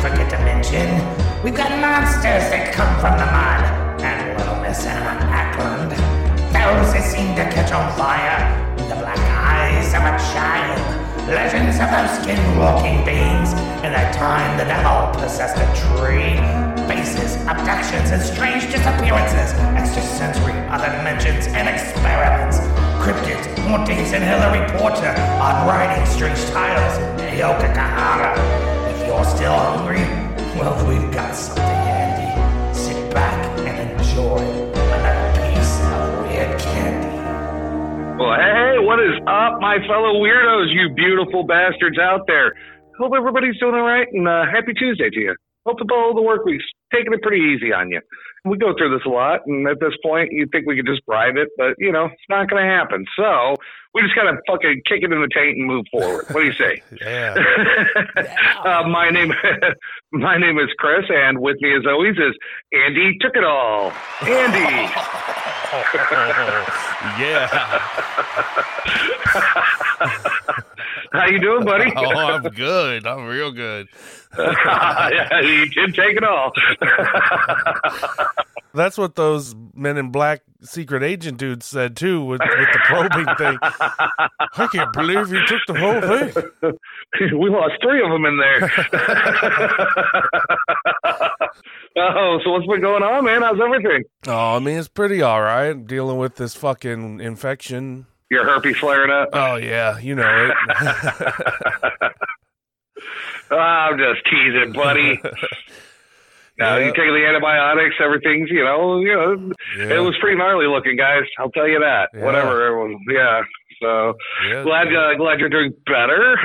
forget to mention, we've got monsters that come from the mud. And little Miss Anna Ackland. Those that seem to catch on fire. The black eyes of a child. Legends of those skin-walking beings. And that time the devil possessed a tree. Bases, abductions, and strange disappearances. Extrasensory, other dimensions, and experiments. Cryptids, hauntings, and Hillary Porter on writing strange titles. And Yoka Kahara. If you're still hungry, well, we've got something handy. Sit back and enjoy another piece of weird candy. Well, hey, what is up, my fellow weirdos, you beautiful bastards out there? Hope everybody's doing all right, and uh, happy Tuesday to you. Hope the, ball of the work week's taking it pretty easy on you. We go through this a lot, and at this point, you think we could just bribe it, but you know, it's not going to happen. So we just gotta fucking kick it in the taint and move forward. What do you say? Yeah. uh, my name, my name is Chris, and with me as always is Andy Took It All. Andy. yeah. How you doing, buddy? Oh, I'm good. I'm real good. yeah, you did take it all. That's what those men in black secret agent dudes said too with, with the probing thing. I can't believe you took the whole thing. we lost three of them in there. oh, so what's been going on, man? How's everything? Oh, I mean, it's pretty all right. Dealing with this fucking infection. Your herpes flaring up? Oh yeah, you know it. I'm just teasing, buddy. Now Yeah. you take the antibiotics, everything's you know, you know, Yeah. it was pretty gnarly looking, guys. I'll tell you that. Yeah. Whatever, everyone. Yeah. So glad uh, glad you're doing better.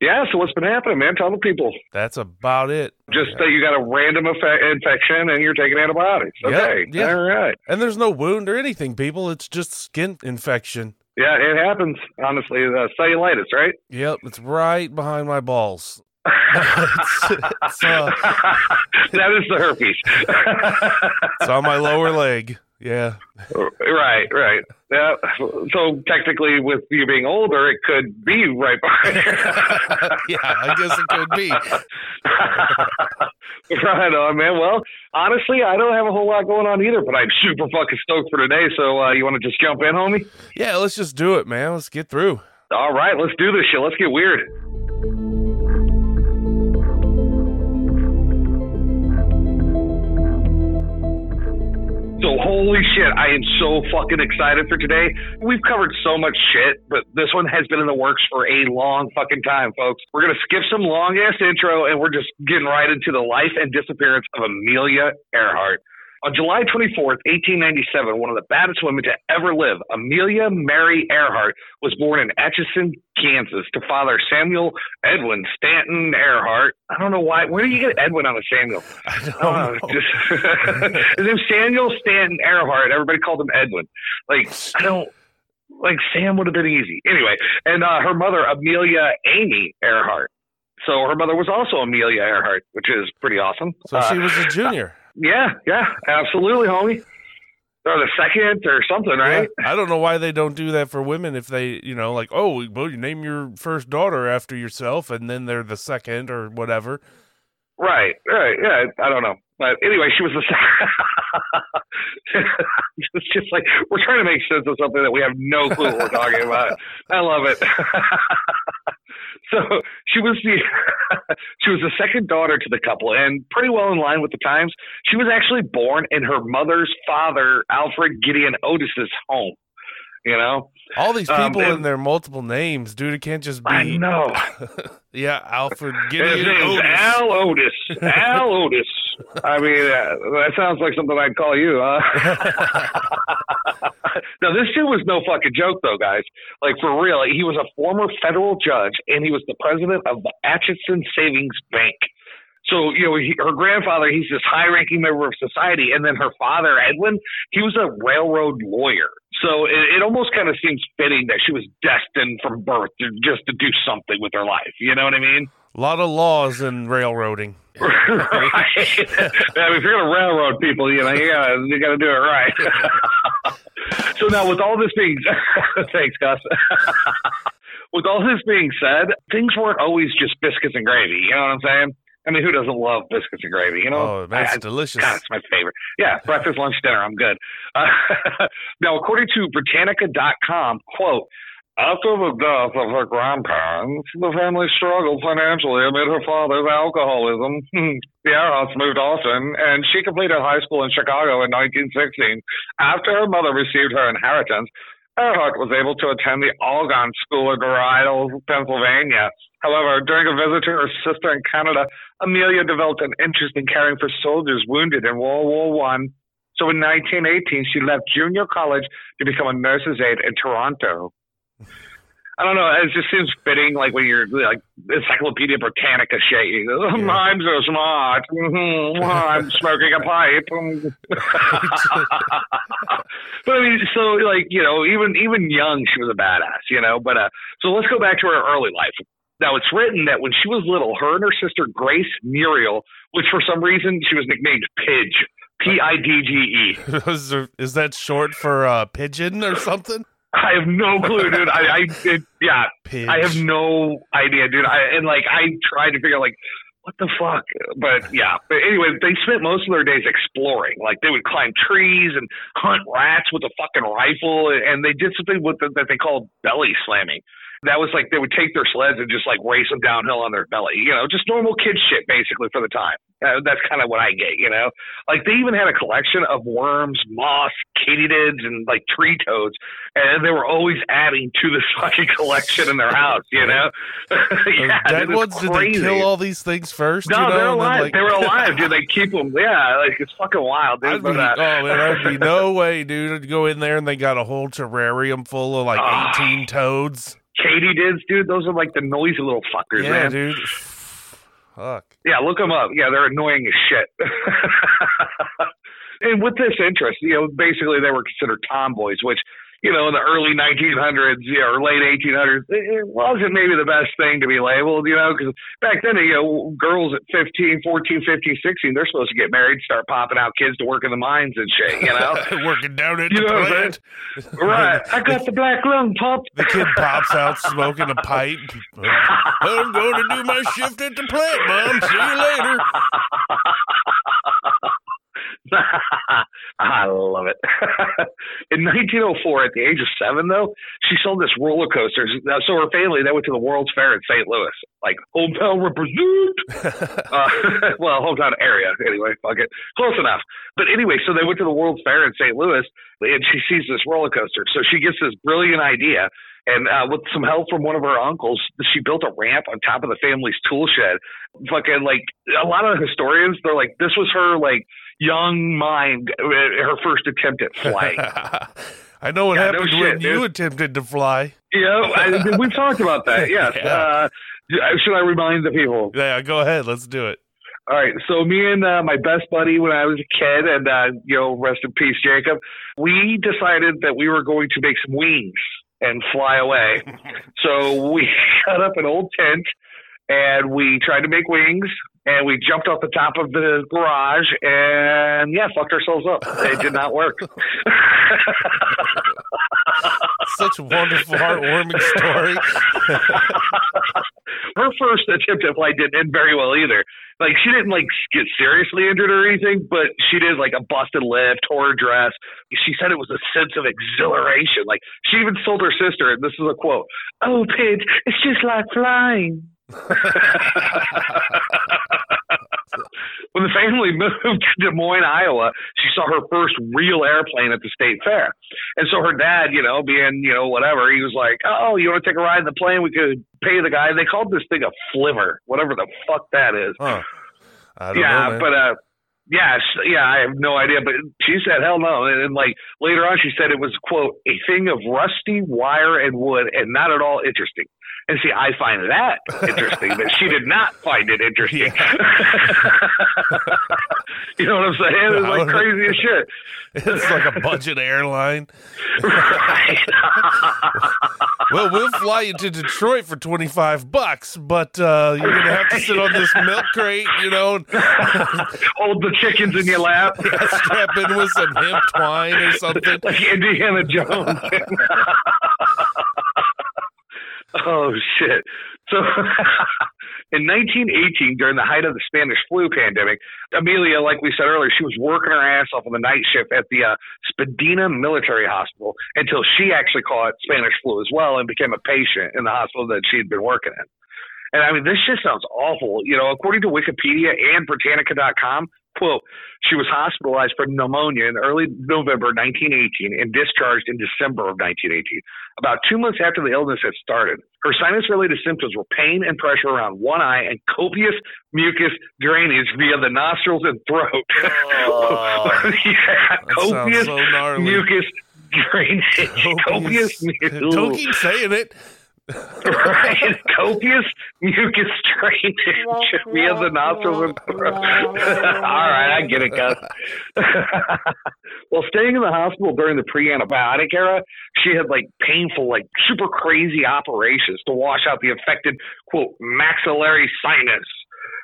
Yeah. So what's been happening, man? Tell the people. That's about it. Just that you got a random effe- infection and you're taking antibiotics. Yeah, Okay. yeah. All right. And there's no wound or anything, people. It's just skin infection. Yeah, it happens. Honestly, uh, cellulitis, right? Yep, it's right behind my balls. it's, it's, uh, that is the herpes. it's on my lower leg. Yeah. right, right. Yeah. So technically, with you being older, it could be right behind. yeah, I guess it could be. right on, man. Well, honestly, I don't have a whole lot going on either, but I'm super fucking stoked for today. So uh, you want to just jump in, homie? Yeah, let's just do it, man. Let's get through. All right, let's do this shit. Let's get weird. So holy shit, I am so fucking excited for today. We've covered so much shit, but this one has been in the works for a long fucking time, folks. We're gonna skip some long ass intro and we're just getting right into the life and disappearance of Amelia Earhart. On July 24th, 1897, one of the baddest women to ever live, Amelia Mary Earhart, was born in Atchison, Kansas, to father Samuel Edwin Stanton Earhart. I don't know why. Where do you get Edwin out of Samuel? I don't Oh, know. just his name's Samuel Stanton Earhart. Everybody called him Edwin. Like I don't like Sam would have been easy. Anyway, and uh, her mother Amelia Amy Earhart. So her mother was also Amelia Earhart, which is pretty awesome. So Uh, she was a junior. Yeah, yeah, absolutely, homie. Or the second or something, right? Yeah. I don't know why they don't do that for women if they, you know, like, oh, well, you name your first daughter after yourself and then they're the second or whatever. Right, right, yeah. I don't know, but anyway, she was the. it's just like we're trying to make sense of something that we have no clue what we're talking about. I love it. so she was the she was the second daughter to the couple, and pretty well in line with the times. She was actually born in her mother's father, Alfred Gideon Otis's home. You know, All these Um, people and- in their multiple names, dude. It can't just be. I know. yeah, Alfred Gideon Otis. Al Otis. Al Otis. I mean, uh, that sounds like something I'd call you. Huh? now, this dude was no fucking joke, though, guys. Like, for real. He was a former federal judge, and he was the president of the Atchison Savings Bank. So, you know, he, her grandfather, he's this high ranking member of society. And then her father, Edwin, he was a railroad lawyer. So it, it almost kind of seems fitting that she was destined from birth to, just to do something with her life. You know what I mean? A lot of laws in railroading. right. I mean, if you're gonna railroad people, you know, you gotta you gotta do it right. so now, with all this being, thanks, Gus. with all this being said, things weren't always just biscuits and gravy. You know what I'm saying? I mean, who doesn't love biscuits and gravy? You know, Oh, that's I- delicious. God, it's my favorite. Yeah, breakfast, lunch, dinner. I'm good. Uh, now, according to Britannica.com, quote. After the death of her grandparents, the family struggled financially amid her father's alcoholism. the Earharts moved often, and she completed high school in Chicago in 1916. After her mother received her inheritance, Earhart was able to attend the Ogontz School in Rydal, Pennsylvania. However, during a visit to her sister in Canada, Amelia developed an interest in caring for soldiers wounded in World War One. So in 1918, she left junior college to become a nurse's aide in Toronto. I don't know. It just seems fitting, like when you're like Encyclopedia Britannica shit. You go, Yeah. I'm so smart. Mhm. I'm smoking a pipe. but I mean, so like you know, even even young, she was a badass, you know. But uh, so let's go back to her early life. Now it's written that when she was little, her and her sister Grace Muriel, which for some reason she was nicknamed Pidge, P I D G E. is, that short for uh, pigeon or something? I have no clue, dude. I, I it, yeah, Pidge. I have no idea, dude. I and like I tried to figure out, like what the fuck, but yeah. But anyway, they spent most of their days exploring. Like they would climb trees and hunt rats with a fucking rifle, and they did something with the, that they called belly slamming. That was like they would take their sleds and just like race them downhill on their belly. You know, just normal kid shit basically for the time. Uh, that's kind of what I get. You know, like they even had a collection of worms, moss, katydids, and like tree toads, and they were always adding to this fucking collection in their house. You know, yeah, dead ones, did they kill all these things first? No, you know? they're and then, alive. like- they were alive, dude. They keep them. Yeah, like it's fucking wild, dude. Be, But, uh, oh man, I'd be no way, dude. I'd go in there and they got a whole terrarium full of like Ah. eighteen toads. Katydids, dude. Those are like the noisy little fuckers, yeah, man. dude. Fuck. Yeah, look them up. Yeah, they're annoying as shit. and with this interest, you know, basically they were considered tomboys, which, you know, in the early 1900s, you know, or late 1800s, it wasn't maybe the best thing to be labeled, you know, because back then, you know, girls at 15, 14, 15, 16, they're supposed to get married, start popping out kids to work in the mines and shit, you know? Working down at You the know plant. right. I got the black lung, pop. The kid pops out smoking a pipe. I'm going to do my shift at the plant, Mom. See you later. I love it. In 1904, at the age of seven, though, she sold this roller coaster. So her family they went to the World's Fair in St. Louis, like hometown represent. uh, well, hometown area anyway. Fuck it, close enough. But anyway, so they went to the World's Fair in St. Louis, and she sees this roller coaster. So she gets this brilliant idea. And uh, with some help from one of her uncles, she built a ramp on top of the family's tool shed. Fucking like a lot of historians, they're like, this was her like young mind, uh, her first attempt at flying. I know what Yeah, no happened shit, when you attempted to fly. you know, I, we've talked about that. Yes. Yeah. Uh, should I remind the people? Yeah, go ahead. Let's do it. All right. So me and uh, my best buddy when I was a kid, and uh, you know, rest in peace, Jacob. We decided that we were going to make some wings and fly away. so we set up an old tent, and we tried to make wings. And we jumped off the top of the garage, and yeah, fucked ourselves up. It did not work. Such a wonderful, heartwarming story. her first attempt at flight didn't end very well either. Like she didn't like get seriously injured or anything, but she did like a busted lip, tore her dress. She said it was a sense of exhilaration. Like she even told her sister, and this is a quote: "Oh, Pidge, it's just like flying." when the family moved to Des Moines, Iowa, she saw her first real airplane at the state fair. And so her dad, you know, being, you know, whatever, he was like, Oh, you want to take a ride in the plane? We could pay the guy. They called this thing a flimmer, whatever the fuck that is. Huh. I don't Yeah, know, but uh yeah, yeah, I have no idea. But she said, "Hell no!" And, and like later on, she said it was quote a thing of rusty wire and wood, and not at all interesting. And see, I find that interesting, but she did not find it interesting. you know what I'm saying? It's like crazy as shit. it's like a budget airline. Right. Well, we'll fly you to Detroit for 25 bucks, but uh, you're going to have to sit on this milk crate, you know, Hold the chickens in your lap. strap in with some hemp twine or something. like Indiana Jones. Oh shit! So in 1918, during the height of the Spanish flu pandemic, Amelia, like we said earlier, she was working her ass off on the night shift at the uh, Spadina Military Hospital until she actually caught Spanish flu as well and became a patient in the hospital that she had been working in. And I mean, this just sounds awful. You know, according to Wikipedia and Britannica.com, quote, she was hospitalized for pneumonia in early November 1918 and discharged in December of 1918. About two months after the illness had started, her sinus related symptoms were pain and pressure around one eye and copious mucus drainage via the nostrils and throat. Oh, yeah, copious so mucus drainage. copious mucus. Don't keep saying it. Right? Copious mucus drainage via the nostrils and throat. All right, I get it, Gus. well, staying in the hospital during the pre-antibiotic era, she had like painful, like super crazy operations to wash out the infected quote maxillary sinus.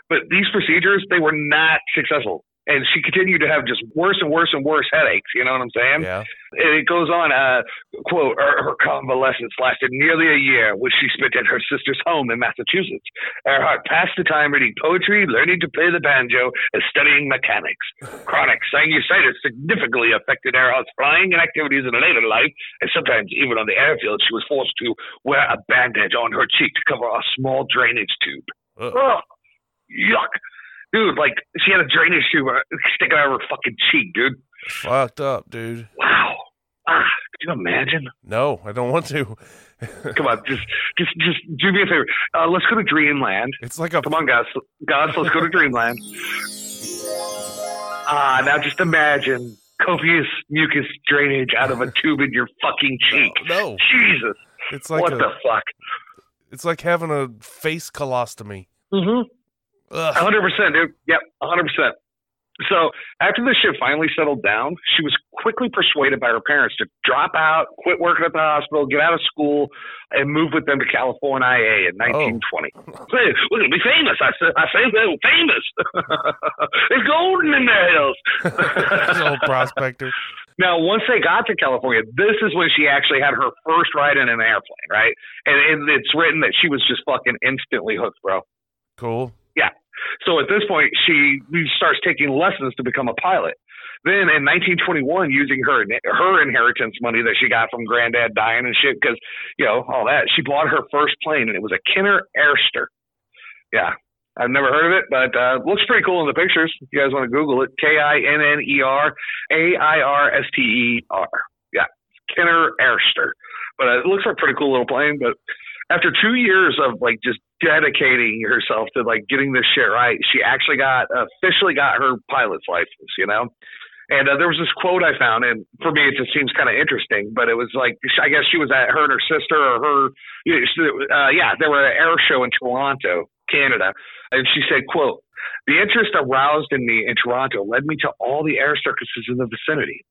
But these procedures, they were not successful. And she continued to have just worse and worse and worse headaches. You know what I'm saying? Yeah. And it goes on, uh, quote, her, her convalescence lasted nearly a year, which she spent at her sister's home in Massachusetts. Earhart passed the time reading poetry, learning to play the banjo, and studying mechanics. Chronic sinusitis significantly affected Earhart's flying and activities in later life, and sometimes even on the airfield, she was forced to wear a bandage on her cheek to cover a small drainage tube. Ugh. Ugh, yuck. Dude, like, she had a drainage tube uh, sticking out of her fucking cheek, dude. Fucked up, dude. Wow. Ah, could you imagine? No, I don't want to. Come on, just, just, just do me a favor. Uh, let's go to Dreamland. It's like a Come on, guys, guys, let's go to Dreamland. Ah, now just imagine copious mucus drainage out of a tube in your fucking cheek. no. Jesus, It's like what a, the fuck? it's like having a face colostomy. Mm-hmm. Hundred percent, dude. Yep, hundred percent. So after the ship finally settled down, she was quickly persuaded by her parents to drop out, quit working at the hospital, get out of school, and move with them to California IA in 1920. Hey, we're gonna be famous. I said, I say they're famous. it's golden in the hills. Old prospector. Now, once they got to California, this is when she actually had her first ride in an airplane, right? And, and it's written that she was just fucking instantly hooked, bro. Cool. So at this point, she starts taking lessons to become a pilot. Then in 1921, using her her inheritance money that she got from granddad dying and shit, because you know all that, she bought her first plane, and it was a Kinner Airster. Yeah, I've never heard of it, but uh, looks pretty cool in the pictures. If you guys want to Google it, K I N N E R A I R S T E R. Yeah, Kinner Airster. But uh, it looks like a pretty cool little plane. But after two years of like just dedicating herself to like getting this shit right, she actually got officially got her pilot's license. You know. And uh, there was this quote I found, and for me, it just seems kind of interesting. But it was like, I guess she was at her and her sister, or her, uh, yeah, they were at an air show in Toronto, Canada, and she said, "quote The interest aroused in me in Toronto led me to all the air circuses in the vicinity."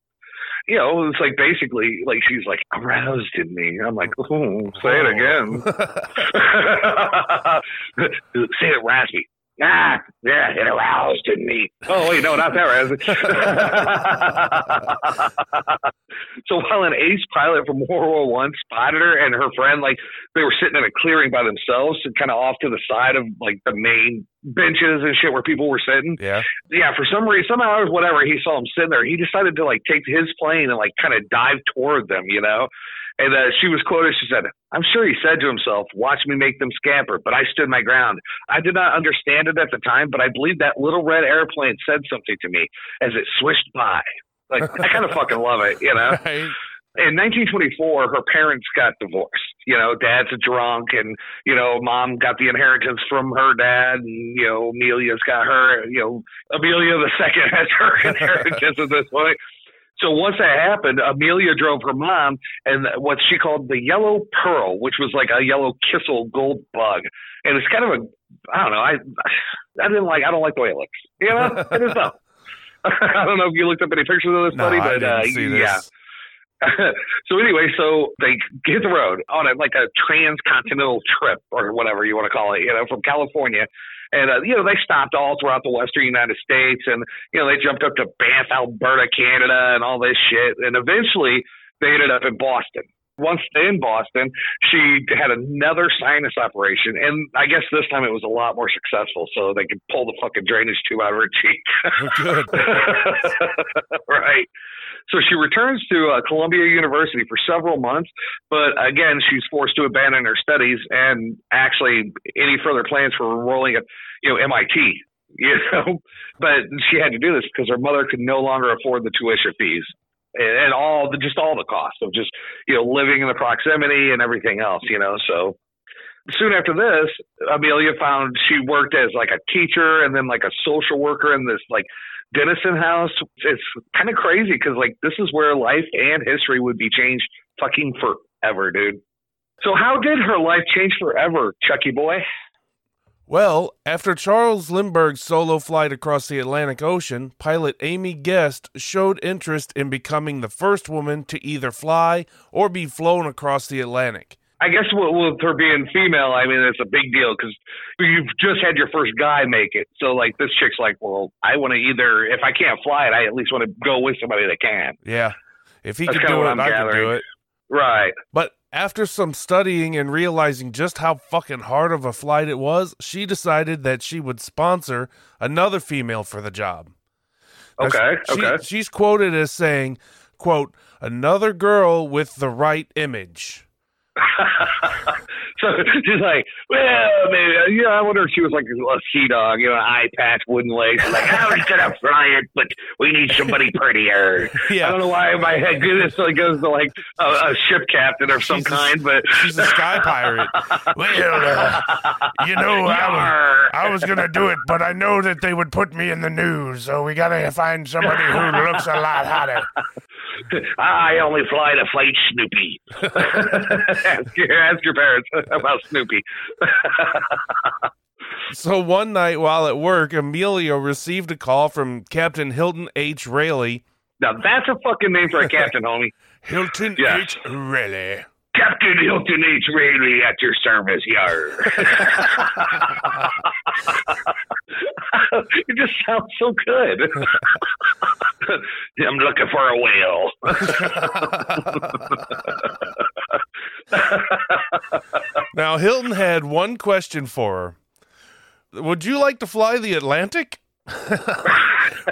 You know, it's like basically like she's like aroused in me. I'm like, oh, say it again. say it raspy. Ah, yeah, it aroused in me. Oh wait, no, not that raspy. so while an ace pilot from World War One spotted her and her friend, like they were sitting in a clearing by themselves, and kind of off to the side of like the main benches and shit where people were sitting. Yeah. Yeah, for some reason, somehow, or whatever, he saw him sitting there. He decided to like take his plane and like kind of dive toward them, you know. And uh, she was quoted. She said, "I'm sure he said to himself, watch me make them scamper.' But I stood my ground. I did not understand it at the time, but I believe that little red airplane said something to me as it swished by. Like I kind of fucking love it, you know." Right. In 1924, her parents got divorced. You know, dad's a drunk, and you know, mom got the inheritance from her dad, and you know, Amelia's got her. You know, Amelia the second has her inheritance at this point. So once that happened, Amelia drove her mom and what she called the yellow pearl, which was like a yellow kissel gold bug, and it's kind of a I don't know. I I didn't like. I don't like the way it looks. You know, I just don't. I don't know if you looked up any pictures of this, No, buddy, I but uh, see this. so anyway, so they hit the road on a like a transcontinental trip or whatever you want to call it, you know, from California. And uh, you know, they stopped all throughout the western United States and you know, they jumped up to Banff, Alberta, Canada and all this shit. And eventually they ended up in Boston. once in Boston, she had another sinus operation, and I guess this time it was a lot more successful, so they could pull the fucking drainage tube out of her cheek. Good. right. So she returns to uh, Columbia University for several months, but again, she's forced to abandon her studies and actually any further plans for enrolling at, you know, MIT. You know, but she had to do this because her mother could no longer afford the tuition fees and, all the just all the costs of just you know living in the proximity and everything else. You know, so soon after this, Amelia found she worked as like a teacher and then like a social worker in this like Denison House. It's kind of crazy because like this is where life and history would be changed fucking forever, dude. So how did her life change forever, Chucky boy? Well, after Charles Lindbergh's solo flight across the Atlantic Ocean, pilot Amy Guest showed interest in becoming the first woman to either fly or be flown across the Atlantic. I guess with, with her being female, I mean, it's a big deal because you've just had your first guy make it. So, like, this chick's like, well, I want to either, if I can't fly it, I at least want to go with somebody that can. Yeah. If he That's kinda do it, I'm I could do it. Right. But after some studying and realizing just how fucking hard of a flight it was, she decided that she would sponsor another female for the job. Okay. she- okay. She's quoted as saying, quote, another girl with the right image. so she's like, well, maybe, uh, yeah, I wonder if she was like a sea dog, you know, eye patch, wooden legs. Like, I was gonna fly it, but we need somebody prettier. Yeah. I don't know why my head goes to like a, a ship captain of some She's a- kind, but She's a sky pirate. Well, uh, you know, I was, I was going to do it, but I know that they would put me in the news, so we got to find somebody who looks a lot hotter. I only fly to fight Snoopy. ask, your, ask your parents about Snoopy. So one night while at work, Amelia received a call from Captain Hilton H. Railey. now that's a fucking name for a captain, homie. Hilton Yeah. H. Railey. Captain Hilton H. Railey at your service, yar. it just sounds so good. I'm looking for a whale. Now, Hilton had one question for her. Would you like to fly the Atlantic?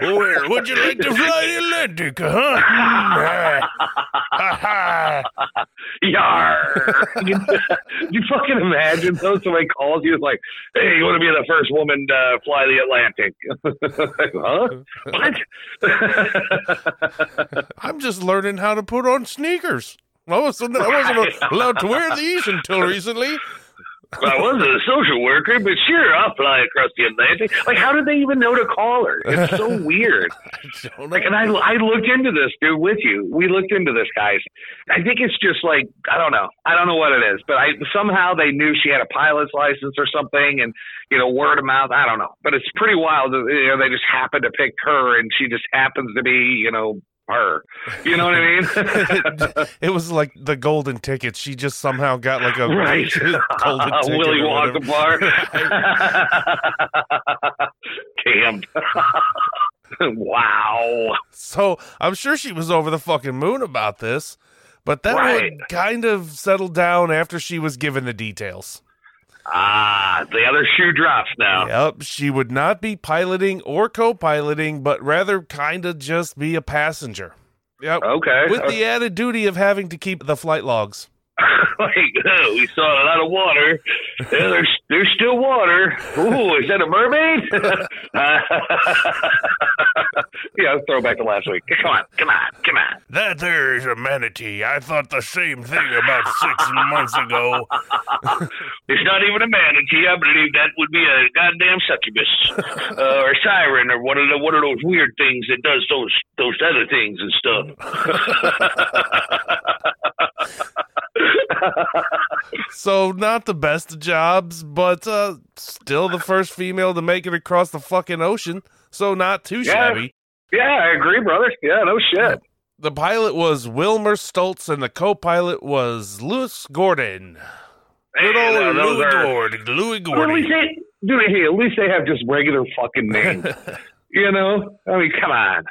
Well, would you like to fly the Atlantic, huh? Yar. you, you fucking imagine though somebody calls you like, hey, you want to be the first woman to fly the Atlantic? huh? What? I'm just learning how to put on sneakers. I wasn't, I wasn't allowed to wear these until recently. I wasn't a social worker, but sure, I'll fly across the Atlantic. Like, how did they even know to call her? It's so weird. Don't Like, and I, I looked into this, dude, with you. We looked into this, guys. I think it's just like, I don't know. I don't know what it is, but I somehow they knew she had a pilot's license or something, and you know, word of mouth. I don't know, but it's pretty wild. You know, they just happened to pick her, and she just happens to be, you know, her. You know what I mean? it was like the golden ticket. She just somehow got like a right. golden ticket. Willy Wonka bar. Damn. wow. So I'm sure she was over the fucking moon about this, but that Right. would kind of settle down after she was given the details. Ah, the other shoe drops now. Yep, she would not be piloting or co-piloting, but rather kind of just be a passenger. Yep. Okay. With the added duty of having to keep the flight logs. like, oh, we saw a lot of water. Yeah, there's there's still water. Ooh, is that a mermaid? yeah, let's throw back to last week. Come on, come on, come on. That there is a manatee. I thought the same thing about six months ago. It's not even a manatee. I believe that would be a goddamn succubus uh, or siren or one of the one of those weird things that does those those other things and stuff. So not the best of jobs, but uh, still the first female to make it across the fucking ocean. So not too Yeah. shabby. yeah, I agree, brother. Yeah, no shit. The pilot was Wilmer Stultz, and the co-pilot was Louis Gordon. Good Hey, old Louis are- Gordon. Louis at least Gordon. dude, hey, at least they have just regular fucking names. you know, I mean, come on.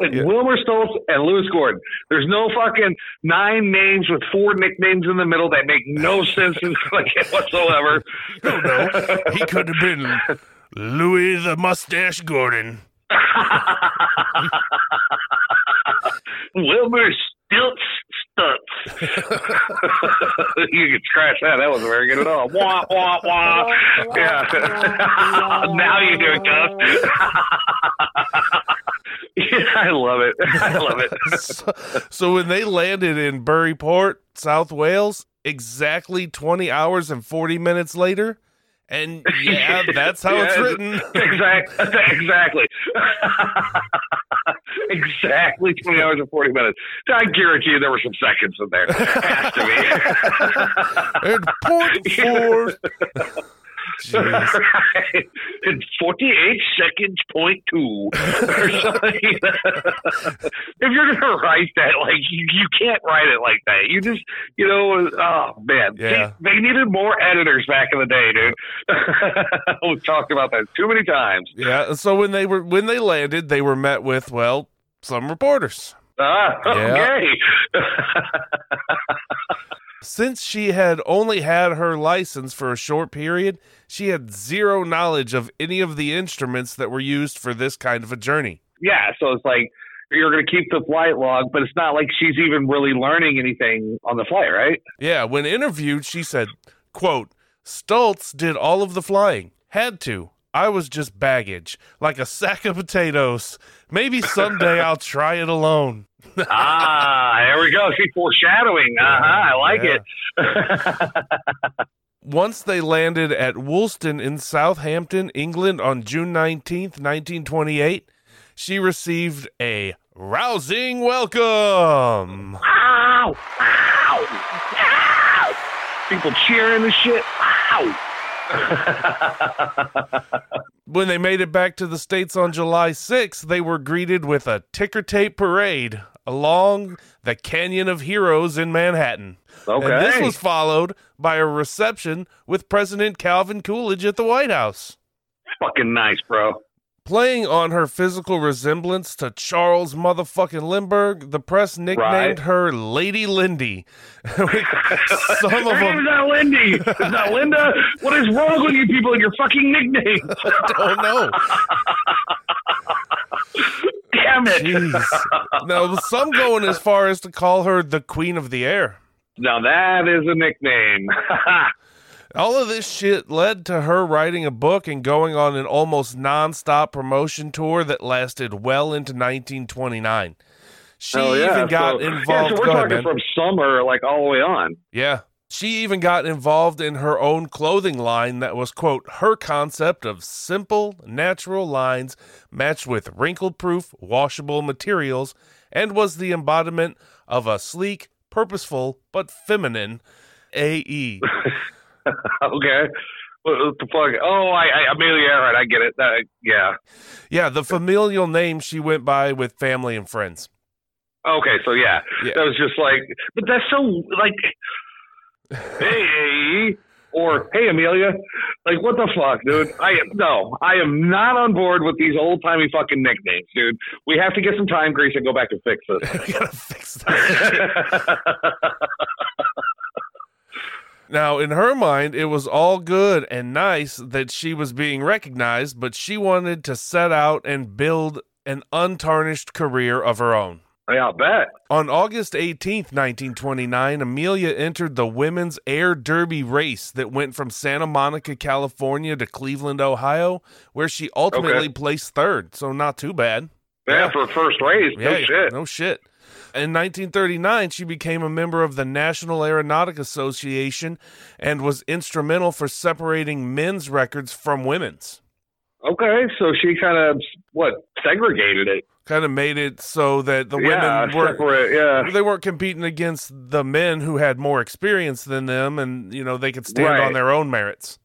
Like Yeah. Wilmer Stultz and Louis Gordon. There's no fucking nine names with four nicknames in the middle that make no sense like, whatsoever. don't know. He could have been Louis the Mustache Gordon. Wilmer Stilts Stutz. you could scratch that. That wasn't very good at all. Wah, wah, wah. Yeah. now you do it, Gus. yeah, I love it. I love it. so, so when they landed in Burry Port, South Wales, exactly 20 hours and 40 minutes later, and yeah, that's how it's written. Exactly. Exactly. exactly 20 hours and 40 minutes. I guarantee you there were some seconds in there. Has to be. and four. Right. It's 48 seconds point two or something. if you're going to write that, like, you, you can't write it like that. You just, you know, oh, man. Yeah. See, they needed more editors back in the day, dude. We've talked about that too many times. Yeah, so when they were when they landed, they were met with well, some reporters. Ah, Yeah. Since she had only had her license for a short period, she had zero knowledge of any of the instruments that were used for this kind of a journey. yeah, so it's like you're going to keep the flight log, but it's not like she's even really learning anything on the flight, right? Yeah, when interviewed, she said, quote, Stultz did all of the flying. Had to. I was just baggage, like a sack of potatoes. Maybe someday I'll try it alone. ah, there we go. See, foreshadowing. Uh huh. I like Yeah. it. Once they landed at Woolston in Southampton, England on June 19th, 1928, she received a rousing welcome. Ow! Ow! Ow! People cheering and shit. Ow! When they made it back to the States on July 6th, they were greeted with a ticker tape parade along the Canyon of Heroes in Manhattan. Okay. And this was followed by a reception with President Calvin Coolidge at the White House. fucking nice, bro. Playing on her physical resemblance to Charles motherfucking Lindbergh, the press nicknamed Right. her Lady Lindy. Some of Her name's them not Lindy. It's not Linda. What is wrong with you people and your fucking nicknames? I don't know. Damn it. Jeez. Now, some going as far as to call her the Queen of the Air. Now that is a nickname. All of this shit led to her writing a book and going on an almost nonstop promotion tour that lasted well into 1929. She Hell yeah. even got so, involved. Yeah, so we're Go talking man. from summer, like all the way on. Yeah. She even got involved in her own clothing line that was, quote, her concept of simple, natural lines matched with wrinkle proof, washable materials, and was the embodiment of a sleek, purposeful, but feminine E. AE. okay. What, what the fuck? Oh, I, I Amelia Earhart. I get it. That, yeah. yeah, the familial name she went by with family and friends. Okay, so yeah, Yeah. that was just like, but that's so like, hey, or hey, Amelia, like what the fuck, dude? I am no, I am not on board with these old timey fucking nicknames, dude. We have to get some time grease and go back and fix this. we gotta fix that. Now, in her mind, it was all good and nice that she was being recognized, but she wanted to set out and build an untarnished career of her own. Yeah, I'll bet. On August 18th, 1929, Amelia entered the Women's Air Derby race that went from Santa Monica, California to Cleveland, Ohio, where she ultimately placed third, so not too bad. Yeah, Yeah. for first race, no Yeah, shit. No shit. In 1939, she became a member of the National Aeronautic Association and was instrumental for separating men's records from women's. Okay, so she kind of what segregated it. Kind of made it so that the yeah, women were separate. Yeah, they weren't competing against the men who had more experience than them, and you know they could stand Right. on their own merits.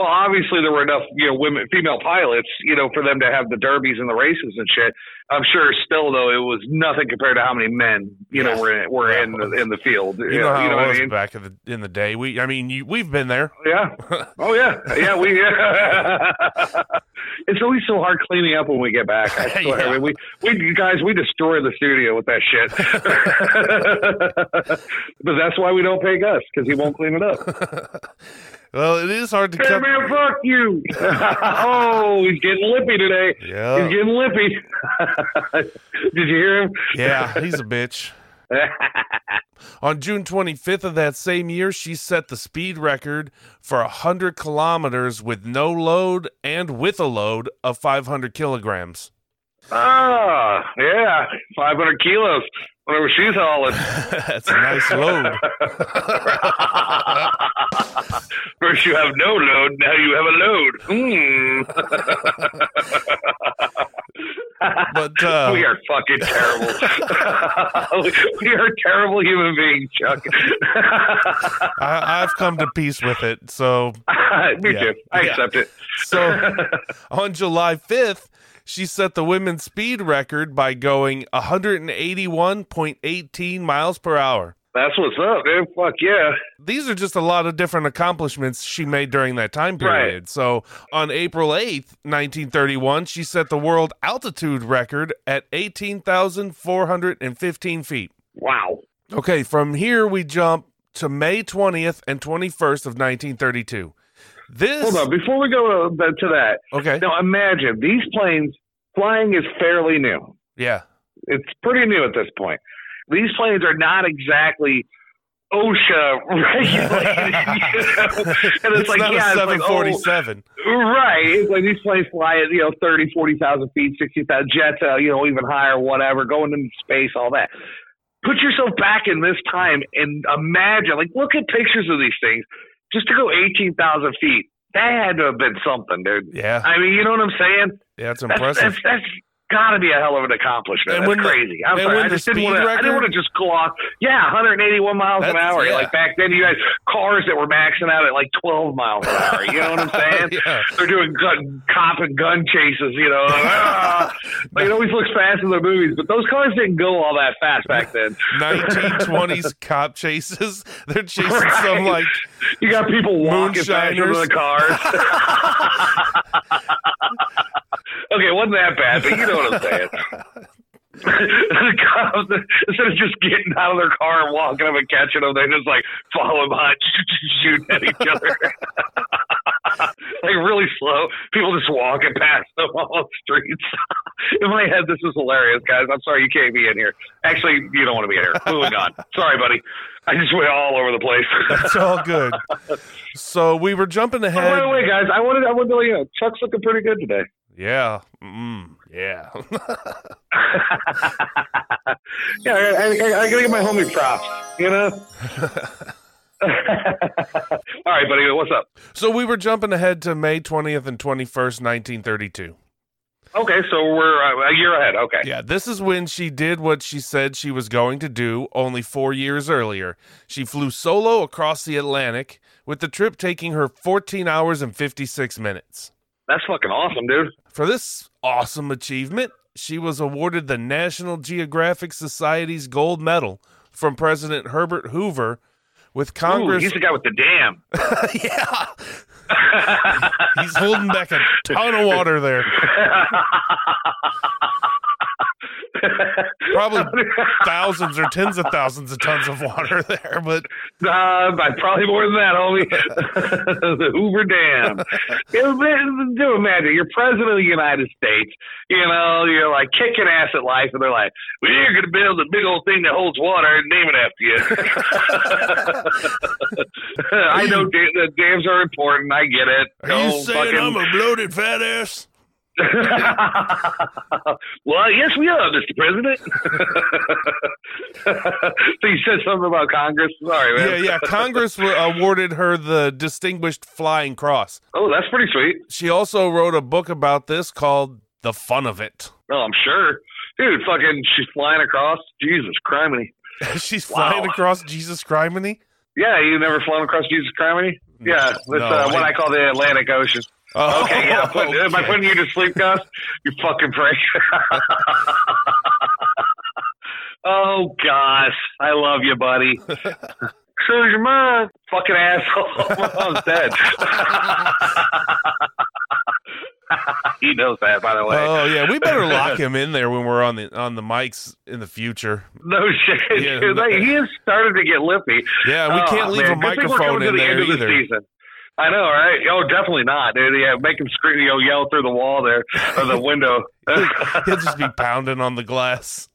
Well, obviously there were enough, you know, women, female pilots, you know, for them to have the derbies and the races and shit. I'm sure still though it was nothing compared to how many men, you know, were in, were Yeah. in the, in the field. You know how you know it was I mean? back in the in the day. We, I mean, you, we've been there. Yeah. Oh yeah. Yeah. We. Yeah. It's always so hard cleaning up when we get back. I swear. Yeah. I mean, we, we guys, we destroy the studio with that shit. but that's why we don't pay Gus because he won't clean it up. Well, it is hard to Hey come. man, fuck you! oh, he's getting lippy today. Yeah. He's getting lippy. Did you hear him? Yeah, he's a bitch. On June 25th of that same year, she set the speed record for 100 kilometers with no load and with a load of 500 kilograms. Ah, yeah, 500 kilos. Whatever she's hauling. That's a nice load. First you have no load, now you have a load. Hmm. But uh, we are fucking terrible. we are terrible human beings, Chuck. I, I've come to peace with it. So, Me Yeah. too. I Yeah. accept it. so on July 5th, she set the women's speed record by going 181.18 miles per hour. That's what's up, dude. Fuck yeah. these are just a lot of different accomplishments she made during that time Right. period. So on April 8th, 1931, she set the world altitude record at 18,415 feet. Wow. Okay, from here we jump to May 20th and 21st of 1932. This Hold on. Before we go to, to that, Okay. now imagine these planes flying is fairly new. Yeah. It's pretty new at this point. These planes are not exactly OSHA regulated, you know? and it's, like not yeah, a it's like, oh, 747. right. It's like these planes fly at you know 30, 40,000 feet, sixty thousand jets, uh, you know, even higher, whatever, going into space, all that. Put yourself back in this time and imagine, like, look at pictures of these things. Just to go eighteen thousand feet, that had to have been something, dude. Yeah. I mean, you know what I'm saying? Yeah, it's That's impressive. that's, that's got to be a hell of an accomplishment. And that's crazy. I'm sorry. I just didn't want to. I didn't want to just gloss. Yeah, 181 miles an hour. yeah. Like back then, you had cars that were maxing out at like 12 miles an hour. You know what I'm saying? Yeah. They're doing gun, cop and gun chases. You know, ah! like it always looks fast in the movies, but those cars didn't go all that fast back then. 1920s cop chases. They're chasing Right. some like You got people walking faster than the cars. Wasn't that bad, but you know what I'm saying. the cops, instead of just getting out of their car and walking up and catching them, they just like follow behind, shooting at each other. like really slow. People just walking past them on the streets. in my head, this is hilarious, guys. I'm sorry you can't be in here. Actually, you don't want to be in here. Moving on. Sorry, buddy. I just went all over the place. It's all good. So we were jumping Oh, ahead. wait, wait, guys. I wanted, I wanted to let you know, Chuck's looking pretty good today. Yeah. Mm, yeah. yeah, I, I, I, gotta give my homie props, you know? All right, buddy, what's up? so we were jumping ahead to May 20th and 21st, 1932. Okay, so we're uh, a year ahead. Okay. Yeah, this is when she did what she said she was going to do only four years earlier. She flew solo across the Atlantic, with the trip taking her 14 hours and 56 minutes. That's fucking awesome, dude. For this awesome achievement, she was awarded the National Geographic Society's Gold Medal from President Herbert Hoover, with Ooh, Congress. he's the guy with the dam. yeah, he's holding back a ton of water there. Probably thousands or tens of thousands of tons of water there, but Uh, probably more than that, homie. the Hoover Dam. It it- Do imagine you're president of the United States. You know, you're like kicking ass at life, and they're like, "We're going to build a big old thing that holds water and name it after you." I know da- the dams are important. I get it. are you saying fucking- I'm a bloated fat ass? well, yes, we are, Mr. President. so you said something about Congress. Sorry, man. Yeah, yeah. Congress awarded her the Distinguished Flying Cross. Oh, that's pretty sweet. She also wrote a book about this called The Fun of It. Oh, I'm sure. Dude, fucking, she's flying across. Jesus, criminy. She's flying Wow. across Jesus Criminy. Yeah, you never flown across Jesus criminy? Yeah, No, uh, what I call the Atlantic Ocean. Oh, Okay, yeah. Put, Am I putting you to sleep, Gus? You fucking prick. oh, gosh. I love you, buddy. So's your mom. Fucking asshole. Mom's dead. he knows that, by the way. Oh yeah, we better lock him in there when we're on the on the mics in the future. No shit. Yeah. Like, he has started to get lippy. Yeah, we Oh, can't leave man. a Good thing we're microphone in the there the either. season. I know, right? Oh, definitely not, dude. Yeah, make him scream, you know, yell through the wall there or the window. He'll just be pounding on the glass.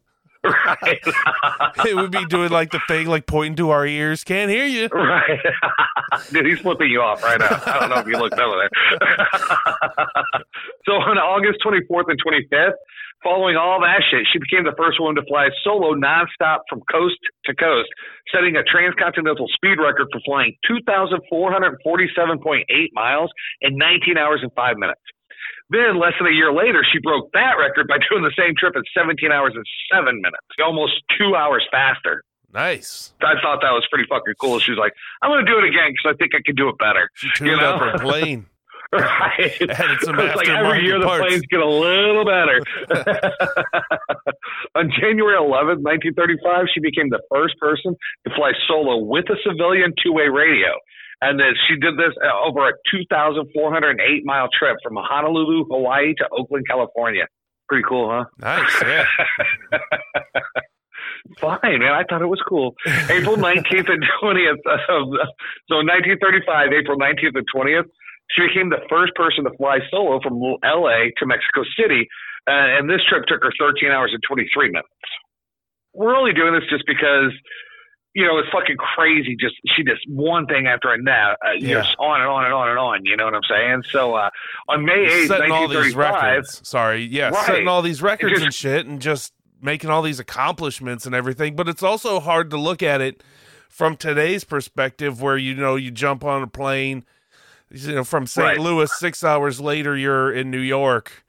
right. It would be doing like the thing, like pointing to our ears. Can't hear you. Right. Dude, he's flipping you off right now. I don't know if you looked over there. so on August 24th and 25th, following all that shit, she became the first woman to fly solo nonstop from coast to coast, setting a transcontinental speed record for flying 2,447.8 miles in 19 hours and 5 minutes. Then, less than a year later, she broke that record by doing the same trip in 17 hours and 7 minutes, almost two hours faster. Nice. I thought that was pretty fucking cool. She was like, I'm going to do it again because I think I can do it better. She tuned You know? up her plane. Right. It's like every year the parts. planes get a little better. On January 11th, 1935, she became the first person to fly solo with a civilian two-way radio. And then she did this uh, over a 2,408 mile trip from Honolulu, Hawaii to Oakland, California. Pretty cool, huh? Nice. Yeah. Fine, man. I thought it was cool. April 19th and 20th. Of, so 1935, April 19th and 20th, she became the first person to fly solo from LA to Mexico City. Uh, and this trip took her 13 hours and 23 minutes. We're only doing this just because, you know, it's fucking crazy. Just she does one thing after another, uh, Yeah. just on and on and on and on. You know what I'm saying? So uh, on May 8th, setting all these records. Sorry, yeah, Right. setting all these records just- and shit, and just making all these accomplishments and everything. But it's also hard to look at it from today's perspective, where you know you jump on a plane, you know, from St. Right. Louis. Six hours later, you're in New York,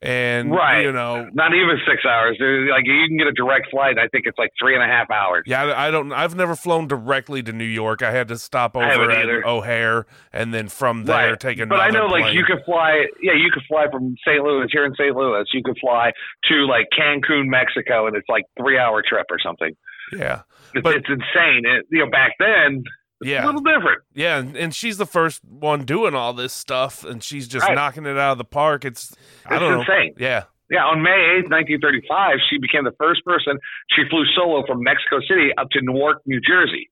and Right. you know. not even six hours. Like you can get a direct flight. I think it's like three and a half hours. Yeah, I I don't. I've never flown directly to New York. I had to stop over at either. O'Hare, and then from there Right. take another. But I know, like, you could fly. Yeah, you could fly from St. Louis here in St. Louis. You could fly to like Cancun, Mexico, and it's like three hour trip or something. Yeah, It's, But- it's insane. It, you know, back then, yeah. a little different. Yeah, and, and she's the first one doing all this stuff, and she's just Right. knocking it out of the park. It's I It's don't know. insane. Yeah, Yeah, on May 8th, 1935, she became the first person. She flew solo from Mexico City up to Newark, New Jersey.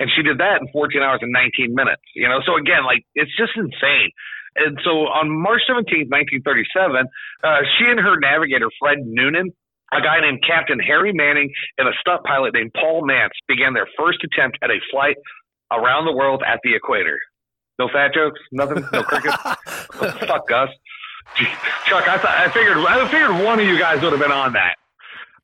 And she did that in 14 hours and 19 minutes. You know, so again, like, it's just insane. And so on March 17th, 1937, uh, she and her navigator, Fred Noonan, a guy named Captain Harry Manning, and a stunt pilot named Paul Mantz began their first attempt at a flight around the world at the equator. No fat jokes? Nothing? No crickets? Fuck Gus. Chuck, I thought I figured I figured one of you guys would have been on that.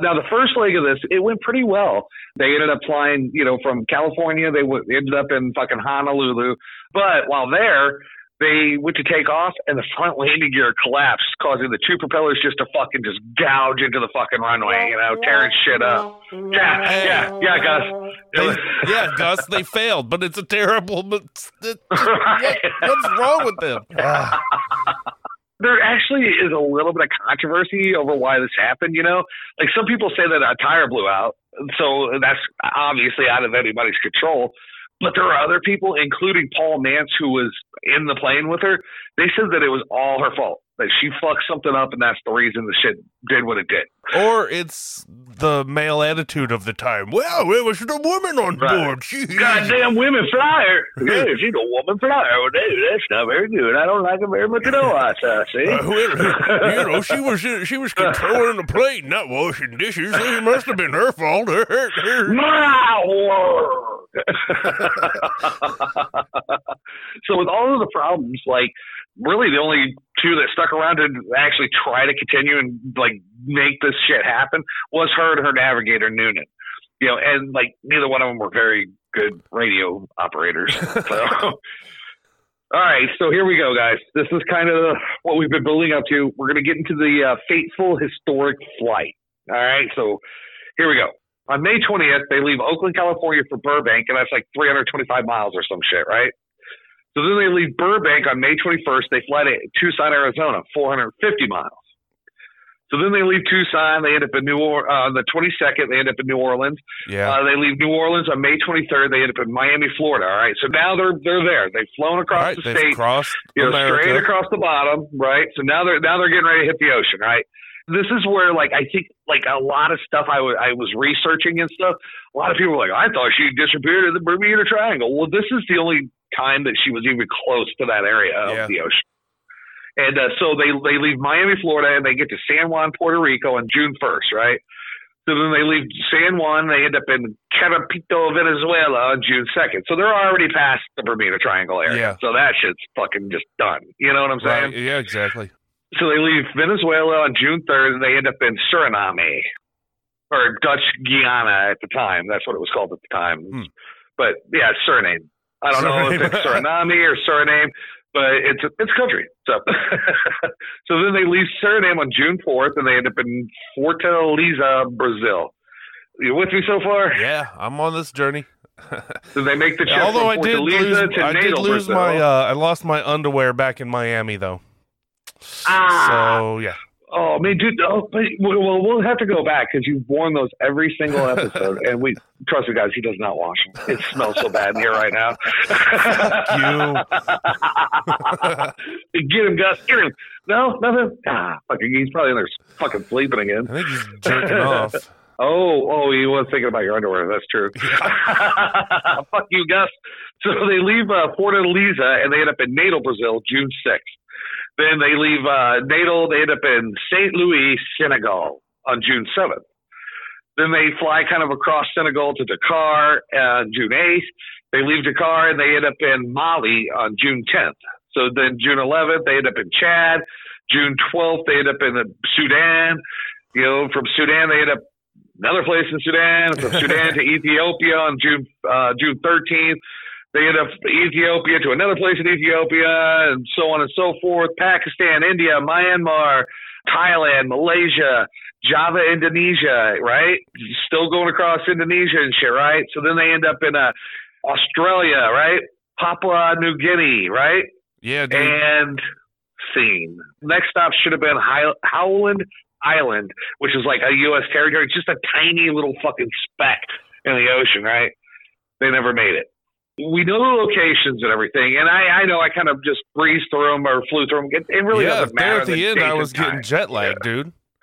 Now the first leg of this, it went pretty well. They ended up flying, you know, from California. They w- ended up in fucking Honolulu. But while there, they went to take off, and the front landing gear collapsed, causing the two propellers just to fucking just gouge into the fucking runway, you know, tearing shit up. Yeah, yeah, yeah, Gus. They- yeah, Gus, they failed, but it's a terrible. But what, Right. what's wrong with them? Ah, there actually is a little bit of controversy over why this happened. You know, like some people say that a tire blew out, so that's obviously out of anybody's control. But there are other people, including Paul Mantz, who was in the plane with her. They said that it was all her fault. That she fucked something up, and that's the reason the shit did what it did. or it's the male attitude of the time. Well, it was the woman on Right. board. She, Goddamn women flyer! Yeah, she's a woman flyer. Well, dude, that's not very good. I don't like it very much at all. I see. Uh, well, you know, she was she was controlling the plate, not washing dishes. It must have been her fault. Her, her. My word. so with all of the problems, like really the only two that stuck around to actually try to continue and like make this shit happen was her and her navigator Noonan. You know, and like neither one of them were very good radio operators. So all right, so here we go, guys. This is kind of what we've been building up to. We're going to get into the uh, fateful historic flight. All right, so here we go. On May 20th, they leave Oakland, California for Burbank, and that's like 325 miles or some shit, right? So then they leave Burbank on May 21st. They fly to Tucson, Arizona, 450 miles. So then they leave Tucson. They end up in New Orleans uh, on the 22nd. They end up in New Orleans. Yeah. Uh, they leave New Orleans on May 23rd. They end up in Miami, Florida. All right. So now they're they're there. They've flown across right, the they've state, crossed you know, America. straight across the bottom. Right. So now they're now they're getting ready to hit the ocean. Right. This is where like I think like a lot of stuff I wa- I was researching and stuff. A lot of people were like, I thought she disappeared in the Bermuda Triangle. Well, this is the only time that she was even close to that area of Yeah. the ocean. And uh, so they they leave Miami, Florida, and they get to San Juan, Puerto Rico on June first, right? So then they leave San Juan. They end up in Caripito, Venezuela on June second. So they're already past the Bermuda Triangle area. Yeah. So that shit's fucking just done. You know what I'm saying? Right. Yeah, exactly. So they leave Venezuela on June 3rd, and they end up in Suriname, or Dutch Guiana at the time. That's what it was called at the time. Hmm. But yeah, Suriname. I don't know if it's Suriname. Suriname or Suriname, but it's it's a country. So so then they leave Suriname on June 4th, and they end up in Fortaleza, Brazil. You with me so far? Yeah, I'm on this journey. So they make the trip Although I from did Fortaleza lose, to I did lose Brazil. my, uh, I lost my underwear back in Miami though. Ah. So yeah, Oh, man, dude. Oh, but, well, we'll have to go back because you've worn those every single episode, and we trust me, guys. He does not wash them. It smells so bad in here right now. You get him, Gus. Get him. No, nothing. Ah, fucking. He's probably in there fucking sleeping again. I think he's jerking off. Oh, oh, he was thinking about your underwear. That's true. Fuck you, Gus. So they leave uh, Fortaleza and they end up in Natal, Brazil, June 6th. Then they leave uh, Natal. They end up in St. Louis, Senegal on June 7th. Then they fly kind of across Senegal to Dakar on June 8th. They leave Dakar and they end up in Mali on June 10th. So then June 11th, they end up in Chad. June 12th, they end up in the Sudan. You know, from Sudan, they end up another place in Sudan. From Sudan to Ethiopia on June uh, June 13th. They end up Ethiopia to another place in Ethiopia, and so on and so forth. Pakistan, India, Myanmar, Thailand, Malaysia, Java, Indonesia, right? Still going across Indonesia and shit, right? So then they end up in uh, Australia, right? Papua New Guinea, right? Yeah, dude. And scene. Next stop should have been How- Howland Island, which is like a U.S. territory, It's just a tiny little fucking speck in the ocean, right? They never made it. We know the locations and everything, and I, I know I kind of just breezed through them or flew through them. It, it really yeah, doesn't there matter. at the end, dates I was getting jet lag, dude.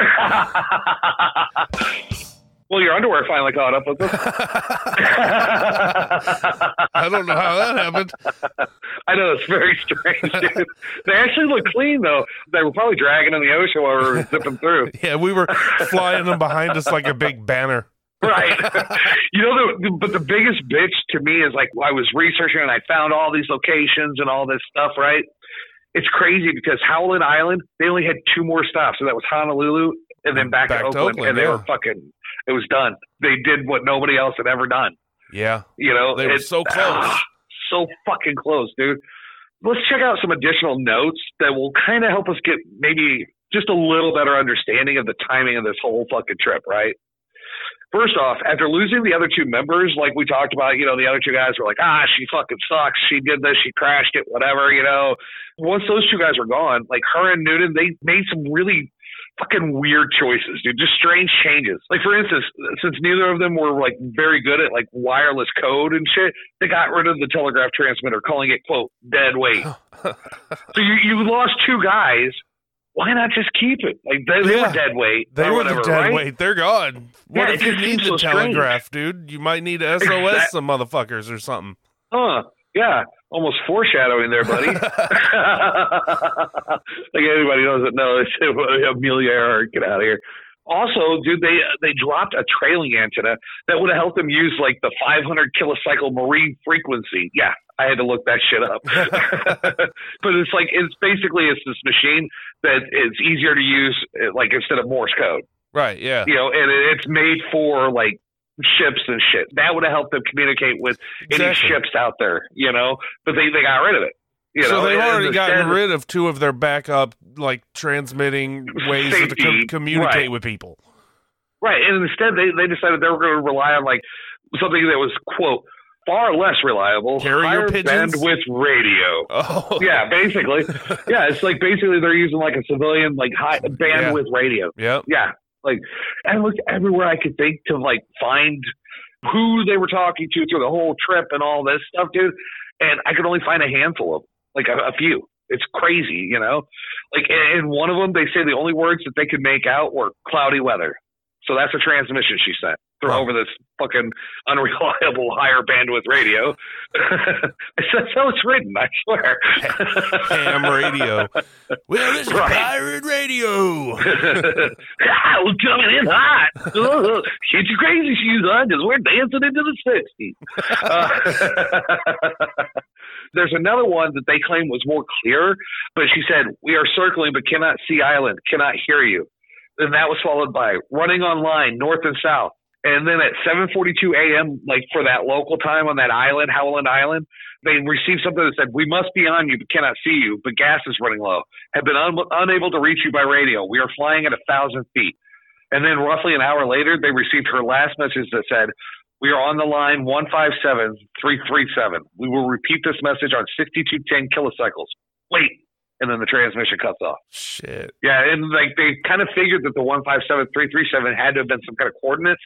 well, your underwear finally caught up with us. I don't know how that happened. I know it's very strange, dude. They actually look clean though. They were probably dragging in the ocean while we were zipping through. Yeah, we were flying them behind us like a big banner. Right. you know, the, but the biggest bitch to me is like I was researching and I found all these locations and all this stuff. Right. It's crazy because Howland Island they only had two more stops, so that was Honolulu and then back, Back to Oakland, Oakland, and they yeah. were fucking. It was done. They did what nobody else had ever done. Yeah, You know, They were so close. ah, so fucking close, dude. Let's check out some additional notes that will kind of help us get maybe just a little better understanding of the timing of this whole fucking trip, right? First off, after losing the other two members, like we talked about, you know, the other two guys were like, ah, she fucking sucks. She did this. She crashed it, whatever, you know. Once those two guys were gone, like her and Newton, they made some really fucking weird choices, dude. Just strange changes. Like for instance, since neither of them were like very good at like wireless code and shit, they got rid of the telegraph transmitter, calling it quote dead weight. so you you lost two guys. Why not just keep it? Like they, they Yeah. were dead weight. they were whatever, the dead right? weight. They're gone. What Yeah, if you need the so strange. telegraph, dude? You might need SOS some motherfuckers or something. Huh? Yeah, almost foreshadowing there, buddy. like anybody knows that. No, it's Amelia Earhart. Get out of here. Also, dude, they they dropped a trailing antenna that would have helped them use like the 500 kilocycle marine frequency. Yeah, I had to look that shit up. but it's like it's basically it's this machine that it's easier to use, uh, like instead of Morse code right? Yeah. you know, and it- it's made for like ships and shit. That would have helped them communicate with any ships out there, you know. But they, they got rid of it. You so know, they've already gotten instead- rid of two of their backup, like transmitting ways to com- communicate right. with people. right, and instead they they decided they were going to rely on like something that was quote far less reliable. Carrier pigeons? bandwidth radio. Oh, Yeah, basically. yeah, it's like basically they're using like a civilian like high bandwidth radio. Yeah, Yeah, like I looked everywhere I could think to like find who they were talking to through the whole trip and all this stuff, dude. And I could only find a handful of, like a, a few. It's crazy, you know. Like, and one of them, they say the only words that they could make out were cloudy weather. So that's a transmission she sent through Wow. over this fucking unreliable higher bandwidth radio. that's how it's written, I swear. Ham radio. Well, this is pirate radio. ah, we're coming in hot. Get your crazy shoes on because we're dancing into the 60s. Uh, there's another one that they claim was more clear, but she said, We are circling but cannot see island, cannot hear you. Then that was followed by running online north and south. And then at 7:42 a.m., like for that local time on that island, Howland Island, they received something that said, "We must be on you, but cannot see you. But gas is running low. Have been un- unable to reach you by radio. We are flying at a thousand feet." And then roughly an hour later, they received her last message that said, "We are on the line 157-337. We will repeat this message on 6210 kilocycles. Wait." And then the transmission cuts off. Shit. Yeah, and like they kind of figured that the one five seven three three seven had to have been some kind of coordinates,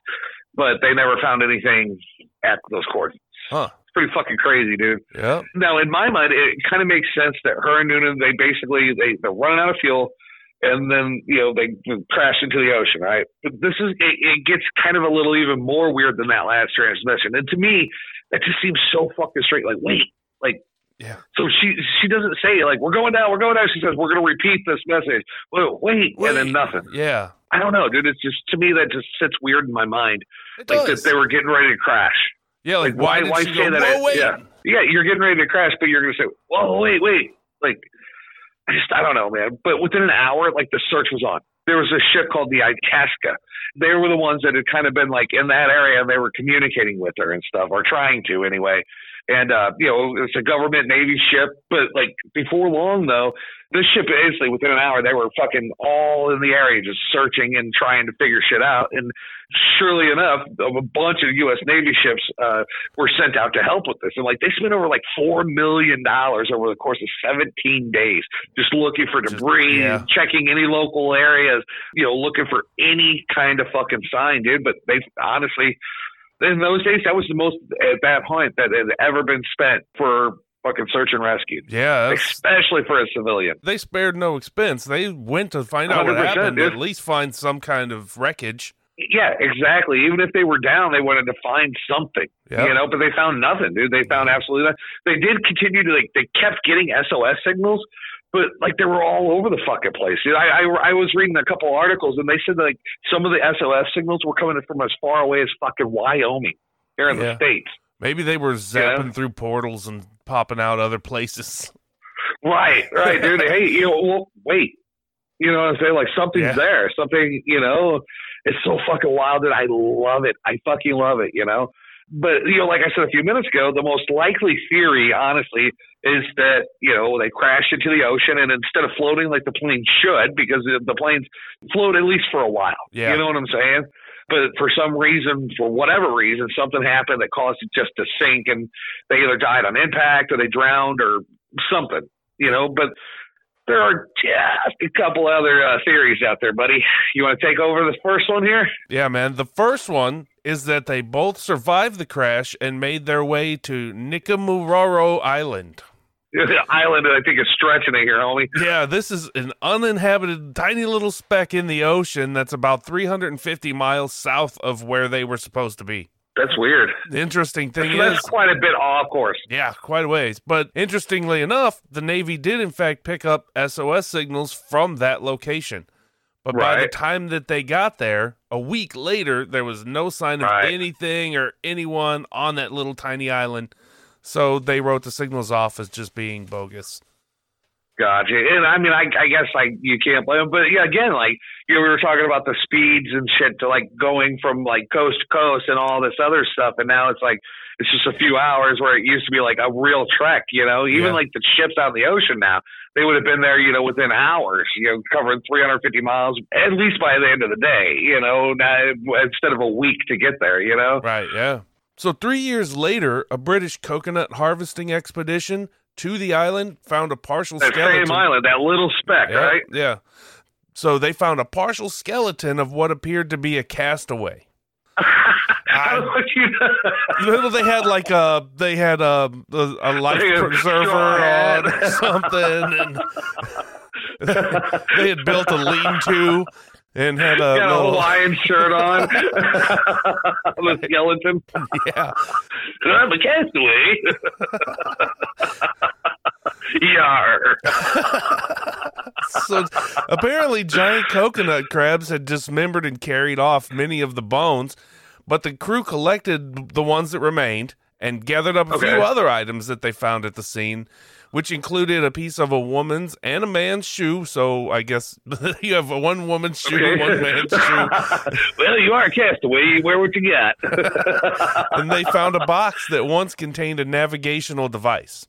but they never found anything at those coordinates. Huh. It's pretty fucking crazy, dude. Yep. Now, in my mind, it kind of makes sense that her and Noonan they basically they they're running out of fuel, and then you know they crash into the ocean, right? But this is it, it gets kind of a little even more weird than that last transmission, and to me, that just seems so fucking straight. Like, wait, like Yeah. so she she doesn't say like we're going down, we're going down. She says we're going to repeat this message. Wait, wait, and then nothing. Yeah. I don't know, dude. It's just to me that just sits weird in my mind, It like does. that they were getting ready to crash. yeah. Like, Like why why say go, that? It- wait. Yeah, yeah, you're getting ready to crash, but you're going to say, whoa, wait, wait, like I just I don't know, man. But within an hour, like the search was on. There was a ship called the Itasca. They were the ones that had kind of been like in that area. and They were communicating with her and stuff, or trying to anyway. And uh, you know, it's a government navy ship. But like before long, though, this ship basically within an hour they were fucking all in the area, just searching and trying to figure shit out. And surely enough, a bunch of U.S. Navy ships uh, were sent out to help with this. And like they spent over like four million dollars over the course of 17 days just looking for debris, yeah. checking any local areas, you know, looking for any kind of fucking sign, dude. But they honestly, in those days, that was the most uh, at that point that had ever been spent for fucking search and rescue, Yeah. especially for a civilian. they spared no expense. They went to find out what happened, dude. at least find some kind of wreckage. Yeah, exactly. Even if they were down, they wanted to find something, Yep. you know. But they found nothing, dude. They found absolutely nothing. They did continue to like. They kept getting SOS signals, but like they were all over the fucking place. Dude, I, I I was reading a couple articles and they said that, like some of the SOS signals were coming from as far away as fucking Wyoming here in Yeah. the states. Maybe they were zapping through portals and popping out other places. Right, right, dude. hey, you know, well, wait. You know what I'm saying? Like something's Yeah. there. Something, you know, it's so fucking wild that I love it. I fucking love it, you know? But, you know, like I said a few minutes ago, the most likely theory, honestly, is that, you know, they crashed into the ocean and instead of floating like the plane should, because the- the planes float at least for a while. Yeah. You know what I'm saying? But for some reason, for whatever reason, something happened that caused it just to sink and they either died on impact or they drowned or something, you know. But there are just a couple other uh, theories out there, buddy. You want to take over the first one here? Yeah, man. The first one is that they both survived the crash and made their way to Nikumaroro Island. Island, I think, is stretching it here, homie. Yeah, this is an uninhabited tiny little speck in the ocean that's about 350 miles south of where they were supposed to be. That's weird. The interesting thing That's is, quite a bit off course. yeah, quite a ways. But interestingly enough, the Navy did in fact pick up SOS signals from that location. But by the time that they got there, a week later, there was no sign of Right. anything or anyone on that little tiny island. So they wrote the signals off as just being bogus. Gotcha. And I mean, I, I guess like you can't blame them, but yeah, again, like you know, we were talking about the speeds and shit to like going from like coast to coast and all this other stuff, and now it's like it's just a few hours where it used to be like a real trek. You know, even Yeah. like the ships out in the ocean now, they would have been there, you know, within hours. You know, covering 350 miles at least by the end of the day. You know, now, instead of a week to get there. You know. Right, yeah. So, three years later, a British coconut harvesting expedition to the island found a partial That skeleton. same island, that little speck, yeah, right? Yeah. So, they found a partial skeleton of what appeared to be a castaway. You Little they had like a they had a a, a life preserver on or something, and they had built a lean-to and had a got a little Hawaiian shirt on? the skeleton. yeah. I'm a castaway. Yar. So apparently, giant coconut crabs had dismembered and carried off many of the bones, but the crew collected the ones that remained and gathered up a Okay. few other items that they found at the scene, which included a piece of a woman's and a man's shoe. So I guess you have a one woman's shoe, Okay. one man's shoe, well, you are a castaway. You wear what you got. and they found a box that once contained a navigational device.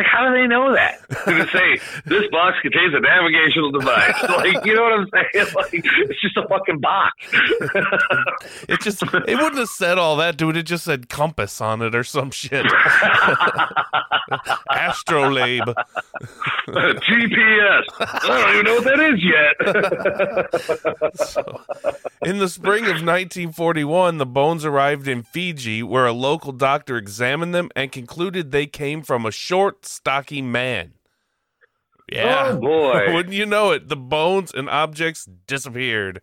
Like, how do they know that? Did it say this box contains a navigational device? Like, you know what I'm saying? Like, it's just a fucking box. It just it wouldn't have said all that, dude. It just said compass on it or some shit. Astrolabe. GPS. I don't even know what that is yet. In the spring of 1941, the bones arrived in Fiji, where a local doctor examined them and concluded they came from a short, stocky man. Yeah. Oh, boy. Wouldn't you know it? The bones and objects disappeared.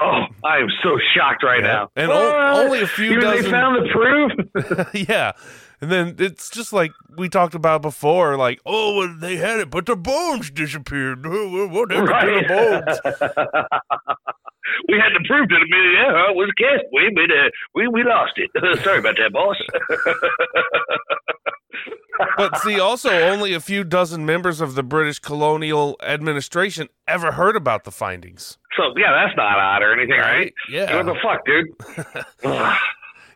Oh, I am so shocked right Yeah. now. And o- only a few Even dozen- They found the proof. yeah. And then it's just like we talked about before, like, oh, well, they had it, but the bones disappeared. Oh, What happened to the bones? we had the proof that yeah, it was a castaway, but uh, we we lost it. Sorry about that, boss. But see, also, only a few dozen members of the British colonial administration ever heard about the findings. so yeah, that's not odd or anything, right? Right? Yeah. What the fuck, dude?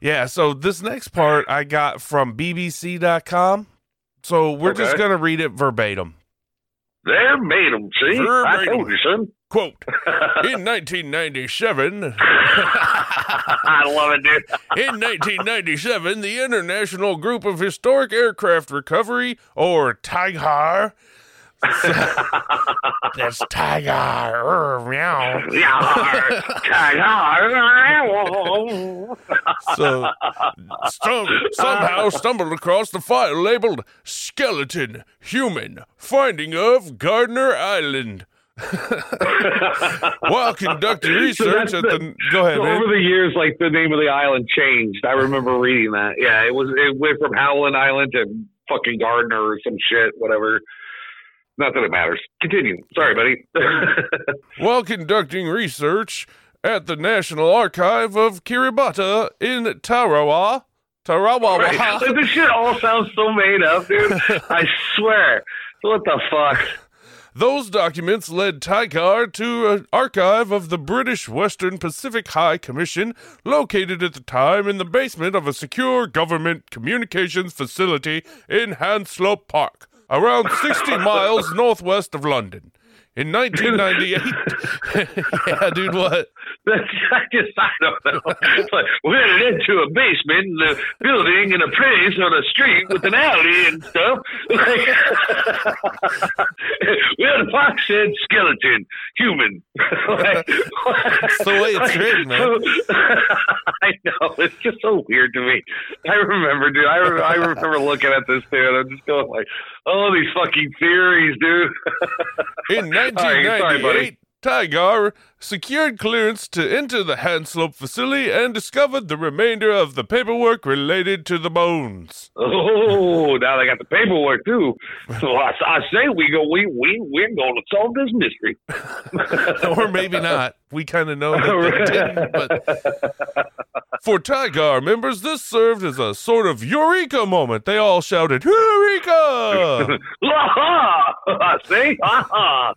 Yeah, so this next part I got from BBC.com. So we're just going to read it verbatim. 'em, See, I Verbatim. told you, son. Quote In 1997, I love it, dude. in 1997, the International Group of Historic Aircraft Recovery, or TIGHAR, that's TIGHAR, er, meow. Yar. So some, somehow stumbled across the file labeled "Skeleton Human Finding of Gardner Island." While conducting research that's at the, go ahead, So over the years, like the name of the island changed. I remember reading that. Yeah, it was it went from Howland Island to fucking Gardner or some shit, whatever. Not that it matters. Continue. Sorry, buddy. While conducting research at the National Archive of Kiribati in Tarawa, Tarawa, right. This shit all sounds so made up, dude. I swear. What the fuck? Those documents led TIGHAR to an archive of the British Western Pacific High Commission, located at the time in the basement of a secure government communications facility in Hanslope Park, around 60 miles northwest of London. In 1998, yeah, dude, what? I just, I don't know. It's like, we had it into a basement in a building in a place on a street with an alley and stuff. Like, we had a box said skeleton, human. like, That's the way it's written, man. I know. It's just so weird to me. I remember, dude. I, re- I remember looking at this, dude. I'm just going like, oh, these fucking theories, dude. In All right, sorry, buddy. 1998, TIGHAR secured clearance to enter the Hanslope facility and discovered the remainder of the paperwork related to the bones. Oh, now they got the paperwork too. So I, I say we go. We we we're going to solve this mystery. or maybe not. We kind of know that they didn't. But for TIGHAR members, this served as a sort of eureka moment. They all shouted, Eureka! Ha See, ha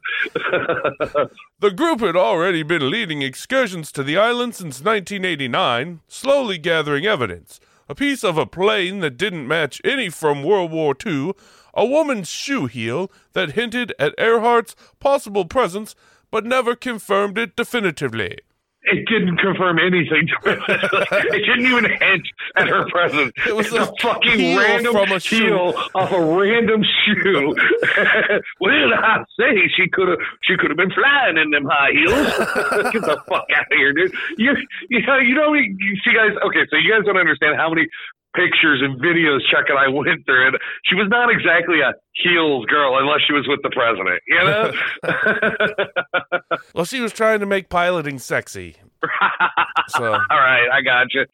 the group had already been leading excursions to the island since 1989, slowly gathering evidence. A piece of a plane that didn't match any from World War II, a woman's shoe heel that hinted at Earhart's possible presence but never confirmed it definitively. it didn't confirm anything to it. it didn't even hint at her presence. It was it's a, fucking heel random from a shoe. heel off a random shoe. well, I say she could have she could have been flying in them high heels. Get the fuck out of here, dude. You you know you know you see guys. Okay, so you guys don't understand how many pictures and videos Chuck and I went through, and she was not exactly a heels girl unless she was with the president. You know. Well, she was trying to make piloting sexy. So. All right, I got you.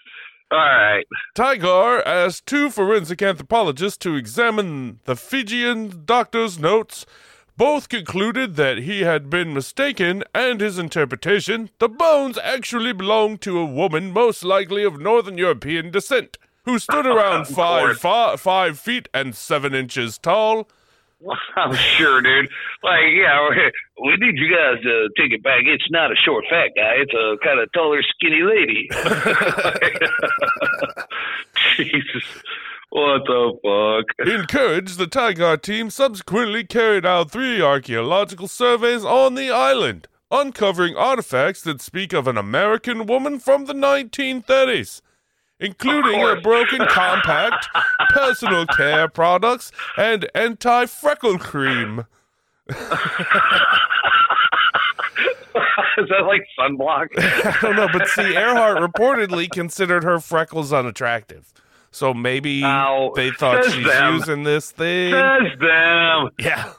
All right. TIGHAR asked two forensic anthropologists to examine the Fijian doctor's notes. Both concluded that he had been mistaken, and his interpretation, the bones actually belonged to a woman most likely of Northern European descent, who stood around Of five, five feet and seven inches tall. I'm sure, dude. Like, yeah, we need you guys to take it back. It's not a short, fat guy. It's a kind of taller, skinny lady. Jesus. What the fuck? Encouraged, the TIGHAR team subsequently carried out three archaeological surveys on the island, uncovering artifacts that speak of an American woman from the 1930s, including a broken compact, personal care products, and anti freckle cream. Is that like sunblock? I don't know, but see, Earhart reportedly considered her freckles unattractive. So maybe Ow. they thought Says she's them. using this thing. Says them. Yeah.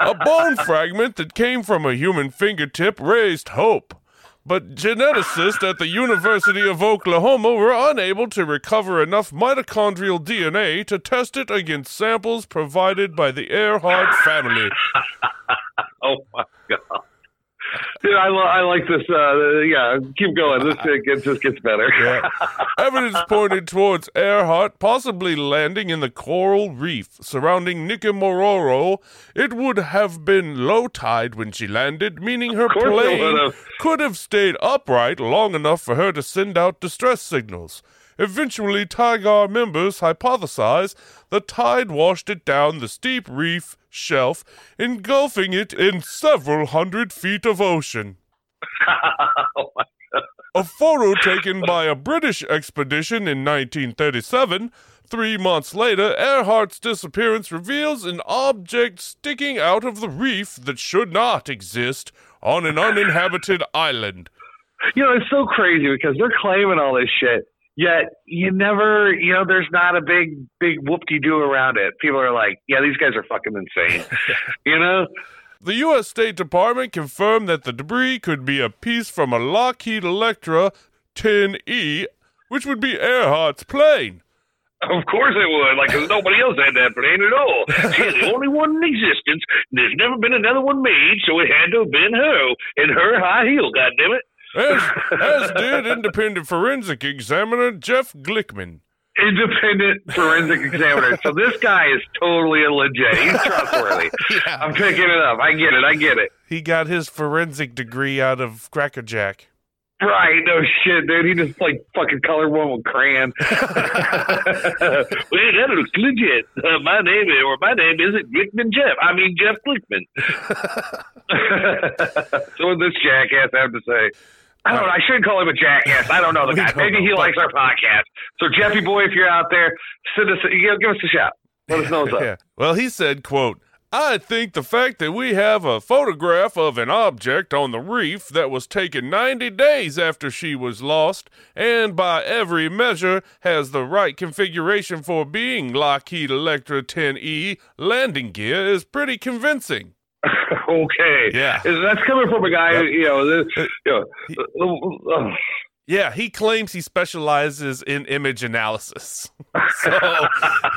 a bone fragment that came from a human fingertip raised hope. But geneticists at the University of Oklahoma were unable to recover enough mitochondrial DNA to test it against samples provided by the Earhart family. Oh my god. Dude, I, lo- I like this. Uh, yeah, keep going. This it gets this gets better. Evidence pointed towards Earhart possibly landing in the coral reef surrounding Nikumaroro. It would have been low tide when she landed, meaning her plane could have stayed upright long enough for her to send out distress signals. Eventually, TIGHAR members hypothesized the tide washed it down the steep reef shelf, engulfing it in several hundred feet of ocean. oh A photo taken by a British expedition in 1937. Three months later, Earhart's disappearance reveals an object sticking out of the reef that should not exist on an uninhabited island. you know, it's so crazy because they're claiming all this shit, yet you never, you know, there's not a big, big whoop-de-doo around it. People are like, yeah, these guys are fucking insane. you know? The U.S. State Department confirmed that the debris could be a piece from a Lockheed Electra 10E, which would be Earhart's plane. Of course it would. Like, 'cause nobody else had that plane at all. She's the only one in existence. There's never been another one made, so it had to have been her in her high heel, goddammit. As, as did independent forensic examiner Jeff Glickman. Independent forensic examiner. So this guy is totally a legit. He's trustworthy. Yeah. I'm picking it up. I get it. I get it. He got his forensic degree out of Cracker Jack. Right, no shit, dude. He just like fucking colored one with crayon. well, that looks legit. Uh, my name is, or my name isn't Glickman Jeff. I mean Jeff Glickman. so what does this jackass have to say? I don't know. I shouldn't call him a jackass. I don't know the guy. Maybe he likes our podcast. So Jeffy boy, if you're out there, send us, you know, give us a shout. Let us know what's up. Yeah. Well, he said, quote, I think the fact that we have a photograph of an object on the reef that was taken 90 days after she was lost and by every measure has the right configuration for being Lockheed Electra 10E landing gear is pretty convincing. okay. Yeah. That's coming from a guy, Yep. you know, you know, uh, Yeah, he claims he specializes in image analysis. so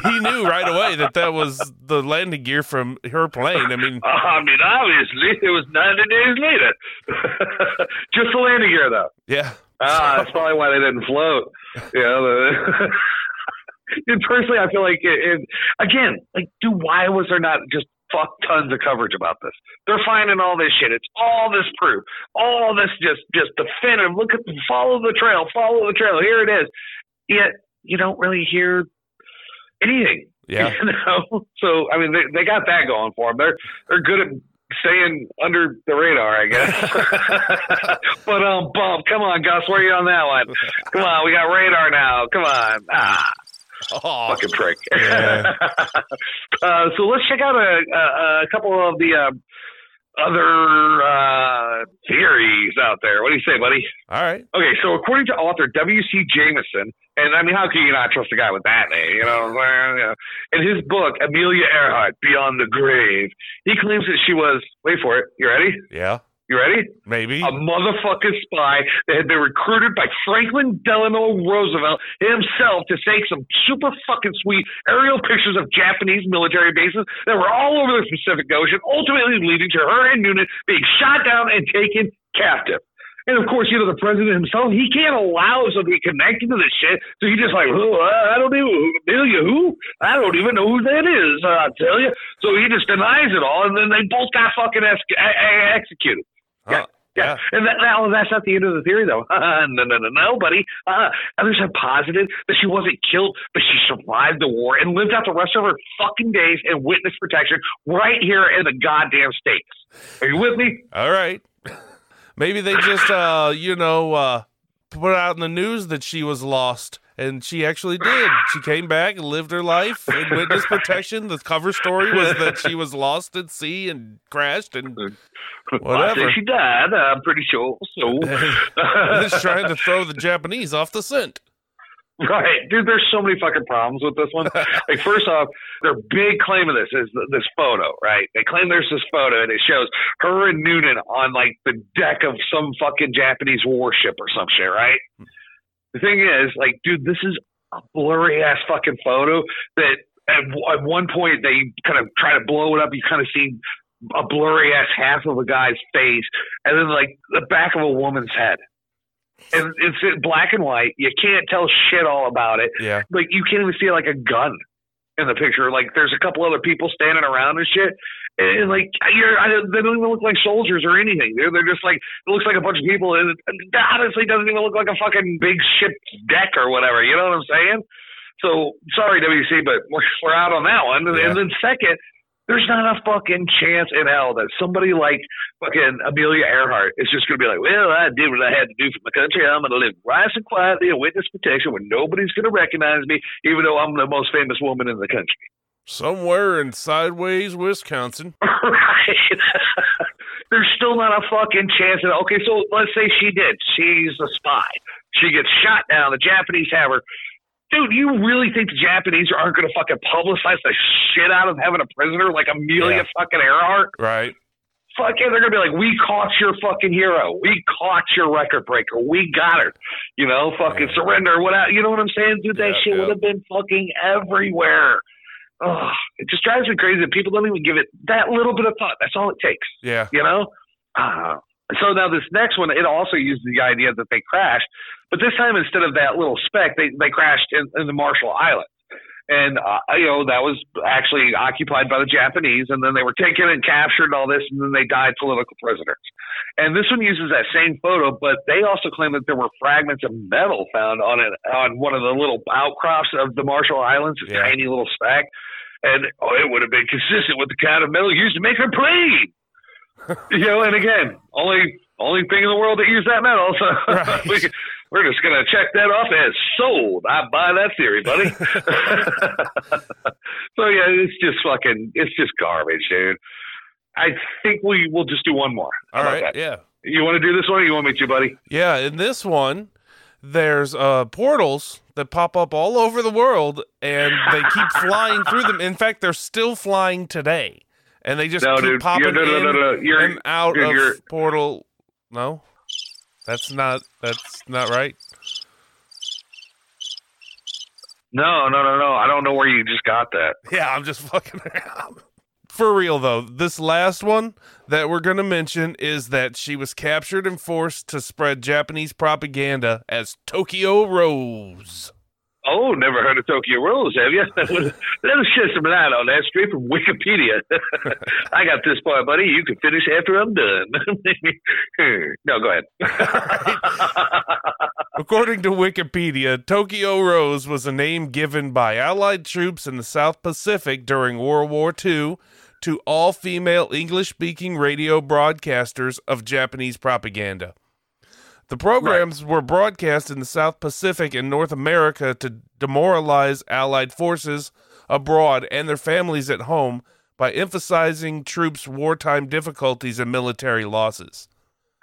he knew right away that that was the landing gear from her plane. I mean, I mean, obviously, it was 90 days later. Just the landing gear, though. yeah. Ah, that's probably why they didn't float. You know, and personally, I feel like it, it, again, like, dude, why was there not just fuck tons of coverage about this? They're finding all this shit. It's all this proof, all this just just definitive. Look at follow the trail, follow the trail. Here it is. Yet you don't really hear anything. Yeah. You know, so I mean, they, they got that going for them. They're they're good at staying under the radar, I guess. but um, bump, come on, Gus, where are you on that one? Come on, we got radar now. Come on. Ah, Oh, fucking prick. Yeah. uh, so let's check out a, a, a couple of the uh, other uh, theories out there. What do you say, buddy? all right. Okay, so according to author W.C. Jameson, and I mean, how can you not trust a guy with that name? You know, what I'm saying? You know, in his book Amelia Earhart, Beyond the Grave, he claims that she was. Wait for it. You ready? Yeah, You ready? maybe. A motherfucking spy that had been recruited by Franklin Delano Roosevelt himself to take some super fucking sweet aerial pictures of Japanese military bases that were all over the Pacific Ocean, ultimately leading to her and Noonan being shot down and taken captive. And of course, you know, the president himself, he can't allow somebody connected to this shit. So he just like, oh, I don't even, Amelia, who? I don't even know who that is, I tell you. So he just denies it all, and then they both got fucking ex- e- executed. Huh. Yeah, and that, now that's not the end of the theory, though. no, no, no, no, buddy. Uh, others have posited that she wasn't killed, but she survived the war and lived out the rest of her fucking days in witness protection right here in the goddamn states. Are you with me? All right. Maybe they just, uh, you know, uh, put out in the news that she was lost, and she actually did. She came back and lived her life in witness protection. The cover story was that she was lost at sea and crashed, and Whatever. think she died. I'm pretty sure. So, just trying to throw the Japanese off the scent. Right, dude. There's so many fucking problems with this one. like, first off, their big claim of this is th- this photo, right? They claim there's this photo, and it shows her and Noonan on like the deck of some fucking Japanese warship or some shit, right? Hmm. The thing is, like, dude, this is a blurry ass fucking photo that at, at one point they kind of try to blow it up. You kind of see a blurry ass half of a guy's face, and then like the back of a woman's head. And it's black and white. You can't tell shit all about it Yeah. like you can't even see like a gun in the picture. Like there's a couple other people standing around and shit, and, like you're, I, they don't even look like soldiers or anything. They're they're just like it looks like a bunch of people, and it honestly doesn't even look like a fucking big ship deck or whatever. You know what I'm saying? So sorry, WC, but we're, we're out on that one. And, Yeah. and then second. There's not a fucking chance in hell that somebody like fucking Amelia Earhart is just going to be like, well, I did what I had to do for my country. I'm going to live nice and quietly in witness protection where nobody's going to recognize me, even though I'm the most famous woman in the country. Somewhere in sideways Wisconsin. right. There's still not a fucking chance. That, okay, so let's say she did. She's a spy. She gets shot down. The Japanese have her. Dude, you really think the Japanese aren't going to fucking publicize the shit out of having a prisoner like Amelia Yeah. fucking Earhart? Right. Fuck yeah, they're gonna be like, we caught your fucking hero, we caught your record breaker, we got her, you know, fucking Yeah. surrender, whatever, you know what I'm saying, dude? That Yeah, shit would have been fucking everywhere. Ugh, it just drives me crazy that people don't even give it that little bit of thought. That's all it takes, Yeah. you know. Uh, so now this next one, it also uses the idea that they crashed, but this time instead of that little speck, they they crashed in, in the Marshall Islands. And uh, you know that was actually occupied by the Japanese, and then they were taken and captured and all this, and then they died political prisoners. And this one uses that same photo, but they also claim that there were fragments of metal found on it on one of the little outcrops of the Marshall Islands, a Yeah. tiny little speck. And oh, it would have been consistent with the kind of metal used to make her plane. you know, and again, only only thing in the world that used that metal. So Right. we, we're just gonna check that off as sold. I buy that theory, buddy. so yeah, it's just fucking, it's just garbage, dude. I think we will just do one more. All right. that? Yeah. You want to do this one, or you want me to, buddy? Yeah, in this one, there's uh, portals that pop up all over the world, and they keep flying through them. In fact, they're still flying today, and they just No, keep dude. popping no, no, in and out of portal. No, that's not. That's not right. No, no, no, no. I don't know where you just got that. Yeah, I'm just fucking around. For real though, this last one that we're gonna mention is that she was captured and forced to spread Japanese propaganda as Tokyo Rose. Oh, never heard of Tokyo Rose, have you? Let us shed some light on that straight from Wikipedia. I got this part, buddy. You can finish after I'm done. no, go ahead. According to Wikipedia, Tokyo Rose was a name given by Allied troops in the South Pacific during World War II to all female English speaking radio broadcasters of Japanese propaganda. The programs were broadcast in the South Pacific and North America to demoralize Allied forces abroad and their families at home by emphasizing troops' wartime difficulties and military losses.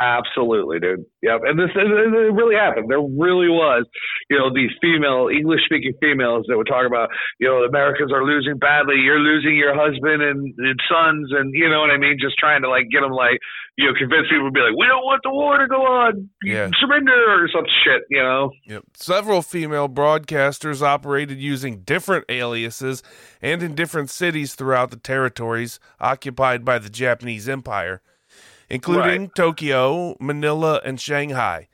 Absolutely, dude. Yep. And this it really happened. There really was, you know, these female English speaking females that would talk about, you know, Americans are losing badly. You're losing your husband and, and sons, and you know what I mean. Just trying to like get them like, you know, convince people to be like, we don't want the war to go on. Yeah. Surrender or some shit. You know. Yep. Several female broadcasters operated using different aliases and in different cities throughout the territories occupied by the Japanese Empire, including Right. Tokyo, Manila, and Shanghai.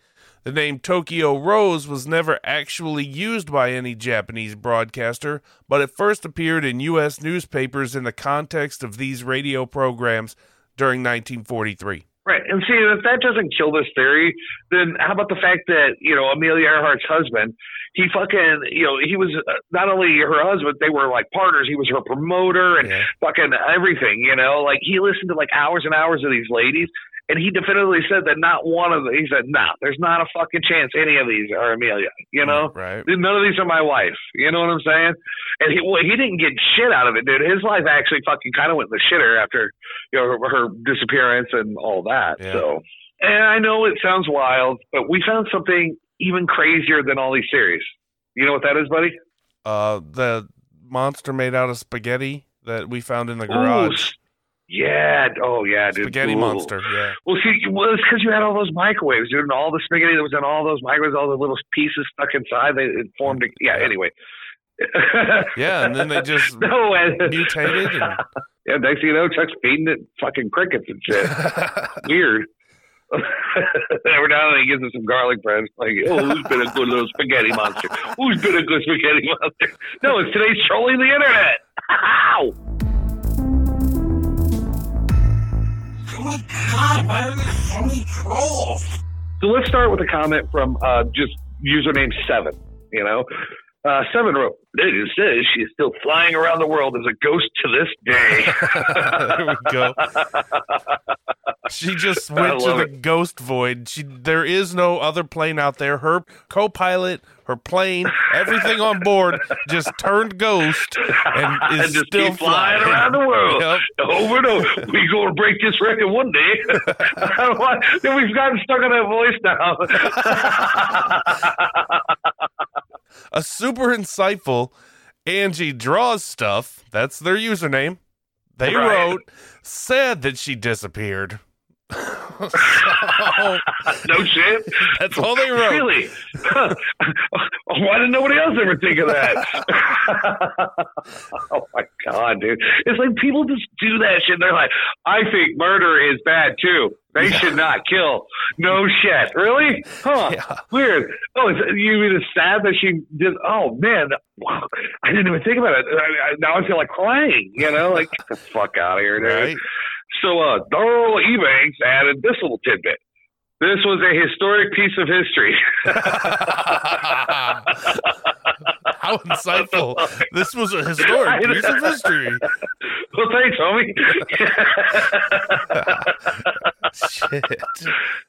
The name Tokyo Rose was never actually used by any Japanese broadcaster, but it first appeared in U.S. newspapers in the context of these radio programs during 1943. Right. And see, if that doesn't kill this theory, then how about the fact that, you know, Amelia Earhart's husband, he fucking, you know, he was uh, not only her husband, they were like partners. He was her promoter and Yeah. fucking everything, you know? Like he listened to like hours and hours of these ladies. And he definitively said that not one of them, he said, nah, there's not a fucking chance any of these are Amelia, you know? Right. None of these are my wife. You know what I'm saying? And he well, he didn't get shit out of it, dude. His life actually fucking kind of went in the shitter after you know her, her disappearance and all that. Yeah. So, and I know it sounds wild, but we found something even crazier than all these theories. You know what that is, buddy? Uh, the monster made out of spaghetti that we found in the garage. s- yeah. Oh, yeah, dude. Spaghetti Ooh. monster. Yeah. Well, see, well, it's because you had all those microwaves, dude, and all the spaghetti that was in all those microwaves, all the little pieces stuck inside. They it formed. A, yeah. Anyway. Yeah, and then they just no, and, mutated and- yeah, next thing you know, Chuck's feeding it fucking crickets and shit. Weird. Every now and then he gives us some garlic bread. Like, oh, who's been a good little spaghetti monster? Who's been a good spaghetti monster? No, it's today's trolling the internet. Ow! Oh my god, why are there so many trolls? So let's start with a comment from uh, just username Seven. You know, uh, Seven wrote, "It says she's still flying around the world as a ghost to this day." there we go. She just went to the it. ghost void. She there is no other plane out there. Her co-pilot, her plane, everything on board just turned ghost and is and just still keep flying around the world. Yep. Over and over. We're gonna break this record one day. I don't know why- then we've gotten stuck on that voice now. A super insightful Angie draws stuff. That's their username. They Right. wrote said that she disappeared. So, no shit. that's all they wrote. Really? Why did nobody else ever think of that? oh my god, dude! It's like people just do that shit. They're like, "I think murder is bad too. They should not kill." No shit. Really? Huh? Yeah. Weird. Oh, you mean it's sad that she did? Oh man, wow! I didn't even think about it. I, I, now I feel like crying. You know, like get the fuck out of here, dude. Right? So, uh, Darrell Ebanks added this little tidbit. This was a historic piece of history. How insightful. This was a historic piece of history. well, thanks, homie. Shit.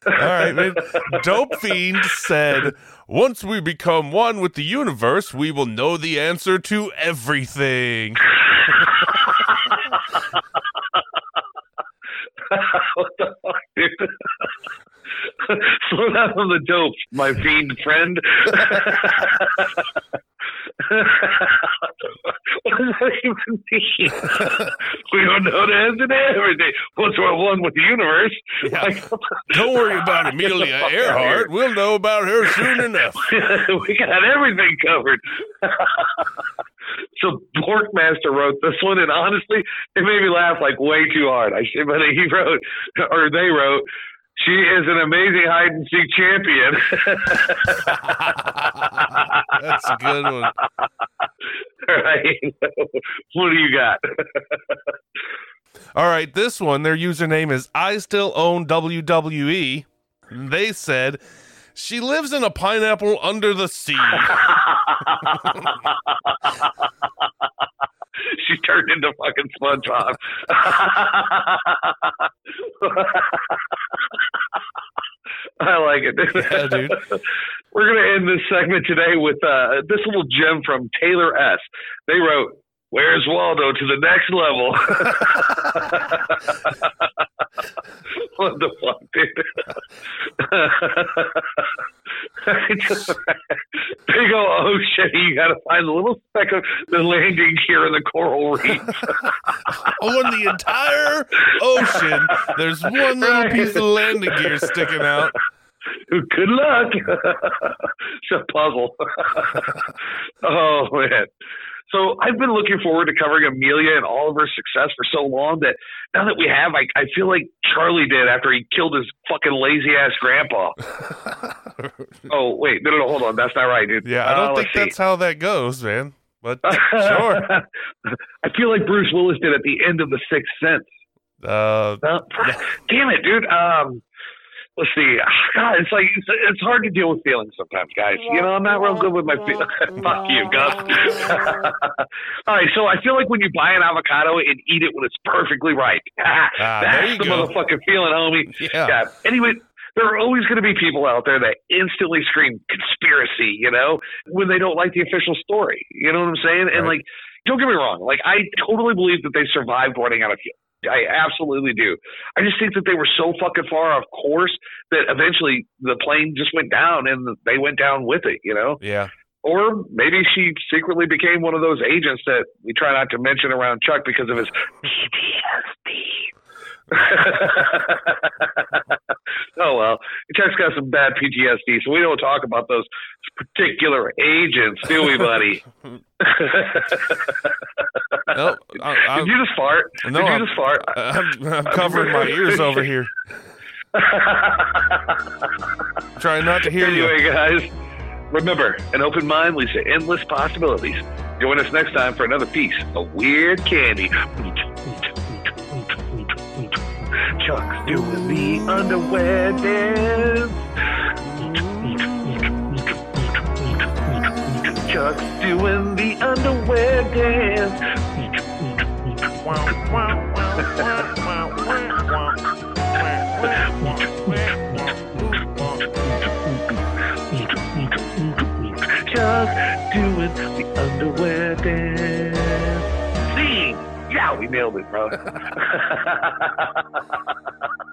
All right, man. Dope Fiend said, Once we become one with the universe, we will know the answer to everything. what the fuck, dude? Slow down on the dope, my fiend friend. what does that even mean? we don't know the answer to everything. Once we're one with the universe. Yeah. Like, Don't worry about Amelia Earhart. We'll know about her soon enough. we got everything covered. So Borkmaster wrote this one, and honestly, it made me laugh like way too hard. I but he wrote, or they wrote, she is an amazing hide and seek champion. That's a good one. right? what do you got? All right, this one, their username is I still own WWE. They said she lives in a pineapple under the sea. she turned into fucking SpongeBob. I like it. Yeah, dude. We're gonna end this segment today with uh, this little gem from Taylor S. They wrote, "Where's Waldo to the next level?" what the fuck, dude? Big ol' oh shit! You gotta find a little speck of the landing gear in the coral reef. On the entire ocean, there's one little piece of landing gear sticking out. Good luck. it's a puzzle. oh man. So I've been looking forward to covering Amelia and all of her success for so long that now that we have, I, I feel like Charlie did after he killed his fucking lazy ass grandpa. oh wait, no, no, no, hold on, that's not right, dude. Yeah, I don't Uh, think let's see. that's how that goes, man. But sure. I feel like Bruce Willis did at the end of The Sixth Sense. Uh, Well, damn it, dude. Um, let's see. God, it's like it's, it's hard to deal with feelings sometimes, guys. You know, I'm not real good with my feelings. Fuck you, Gus. All right, so I feel like when you buy an avocado and eat it when it's perfectly ripe, Ah, there that's the go. motherfucking feeling, homie. yeah. God. Anyway, there are always going to be people out there that instantly scream conspiracy, you know, when they don't like the official story. You know what I'm saying? And like, don't get me wrong. Like, I totally believe that they survived running out of fuel. I absolutely do. I just think that they were so fucking far off course that eventually the plane just went down and they went down with it, you know? Yeah. Or maybe she secretly became one of those agents that we try not to mention around Chuck because of his PTSD. oh well, Chuck's got some bad PTSD, so we don't talk about those particular agents, do we, buddy? No, I, I, Did you just fart? No, Did you I'm- just fart? I'm, I'm covering my ears over here. Trying not to hear you. anyway, guys, remember, an open mind leads to endless possibilities. Join us next time for another piece of weird candy. Chuck's doing the underwear dance. Chuck's doing the underwear dance. Chuck's doing the underwear dance we nailed it, bro.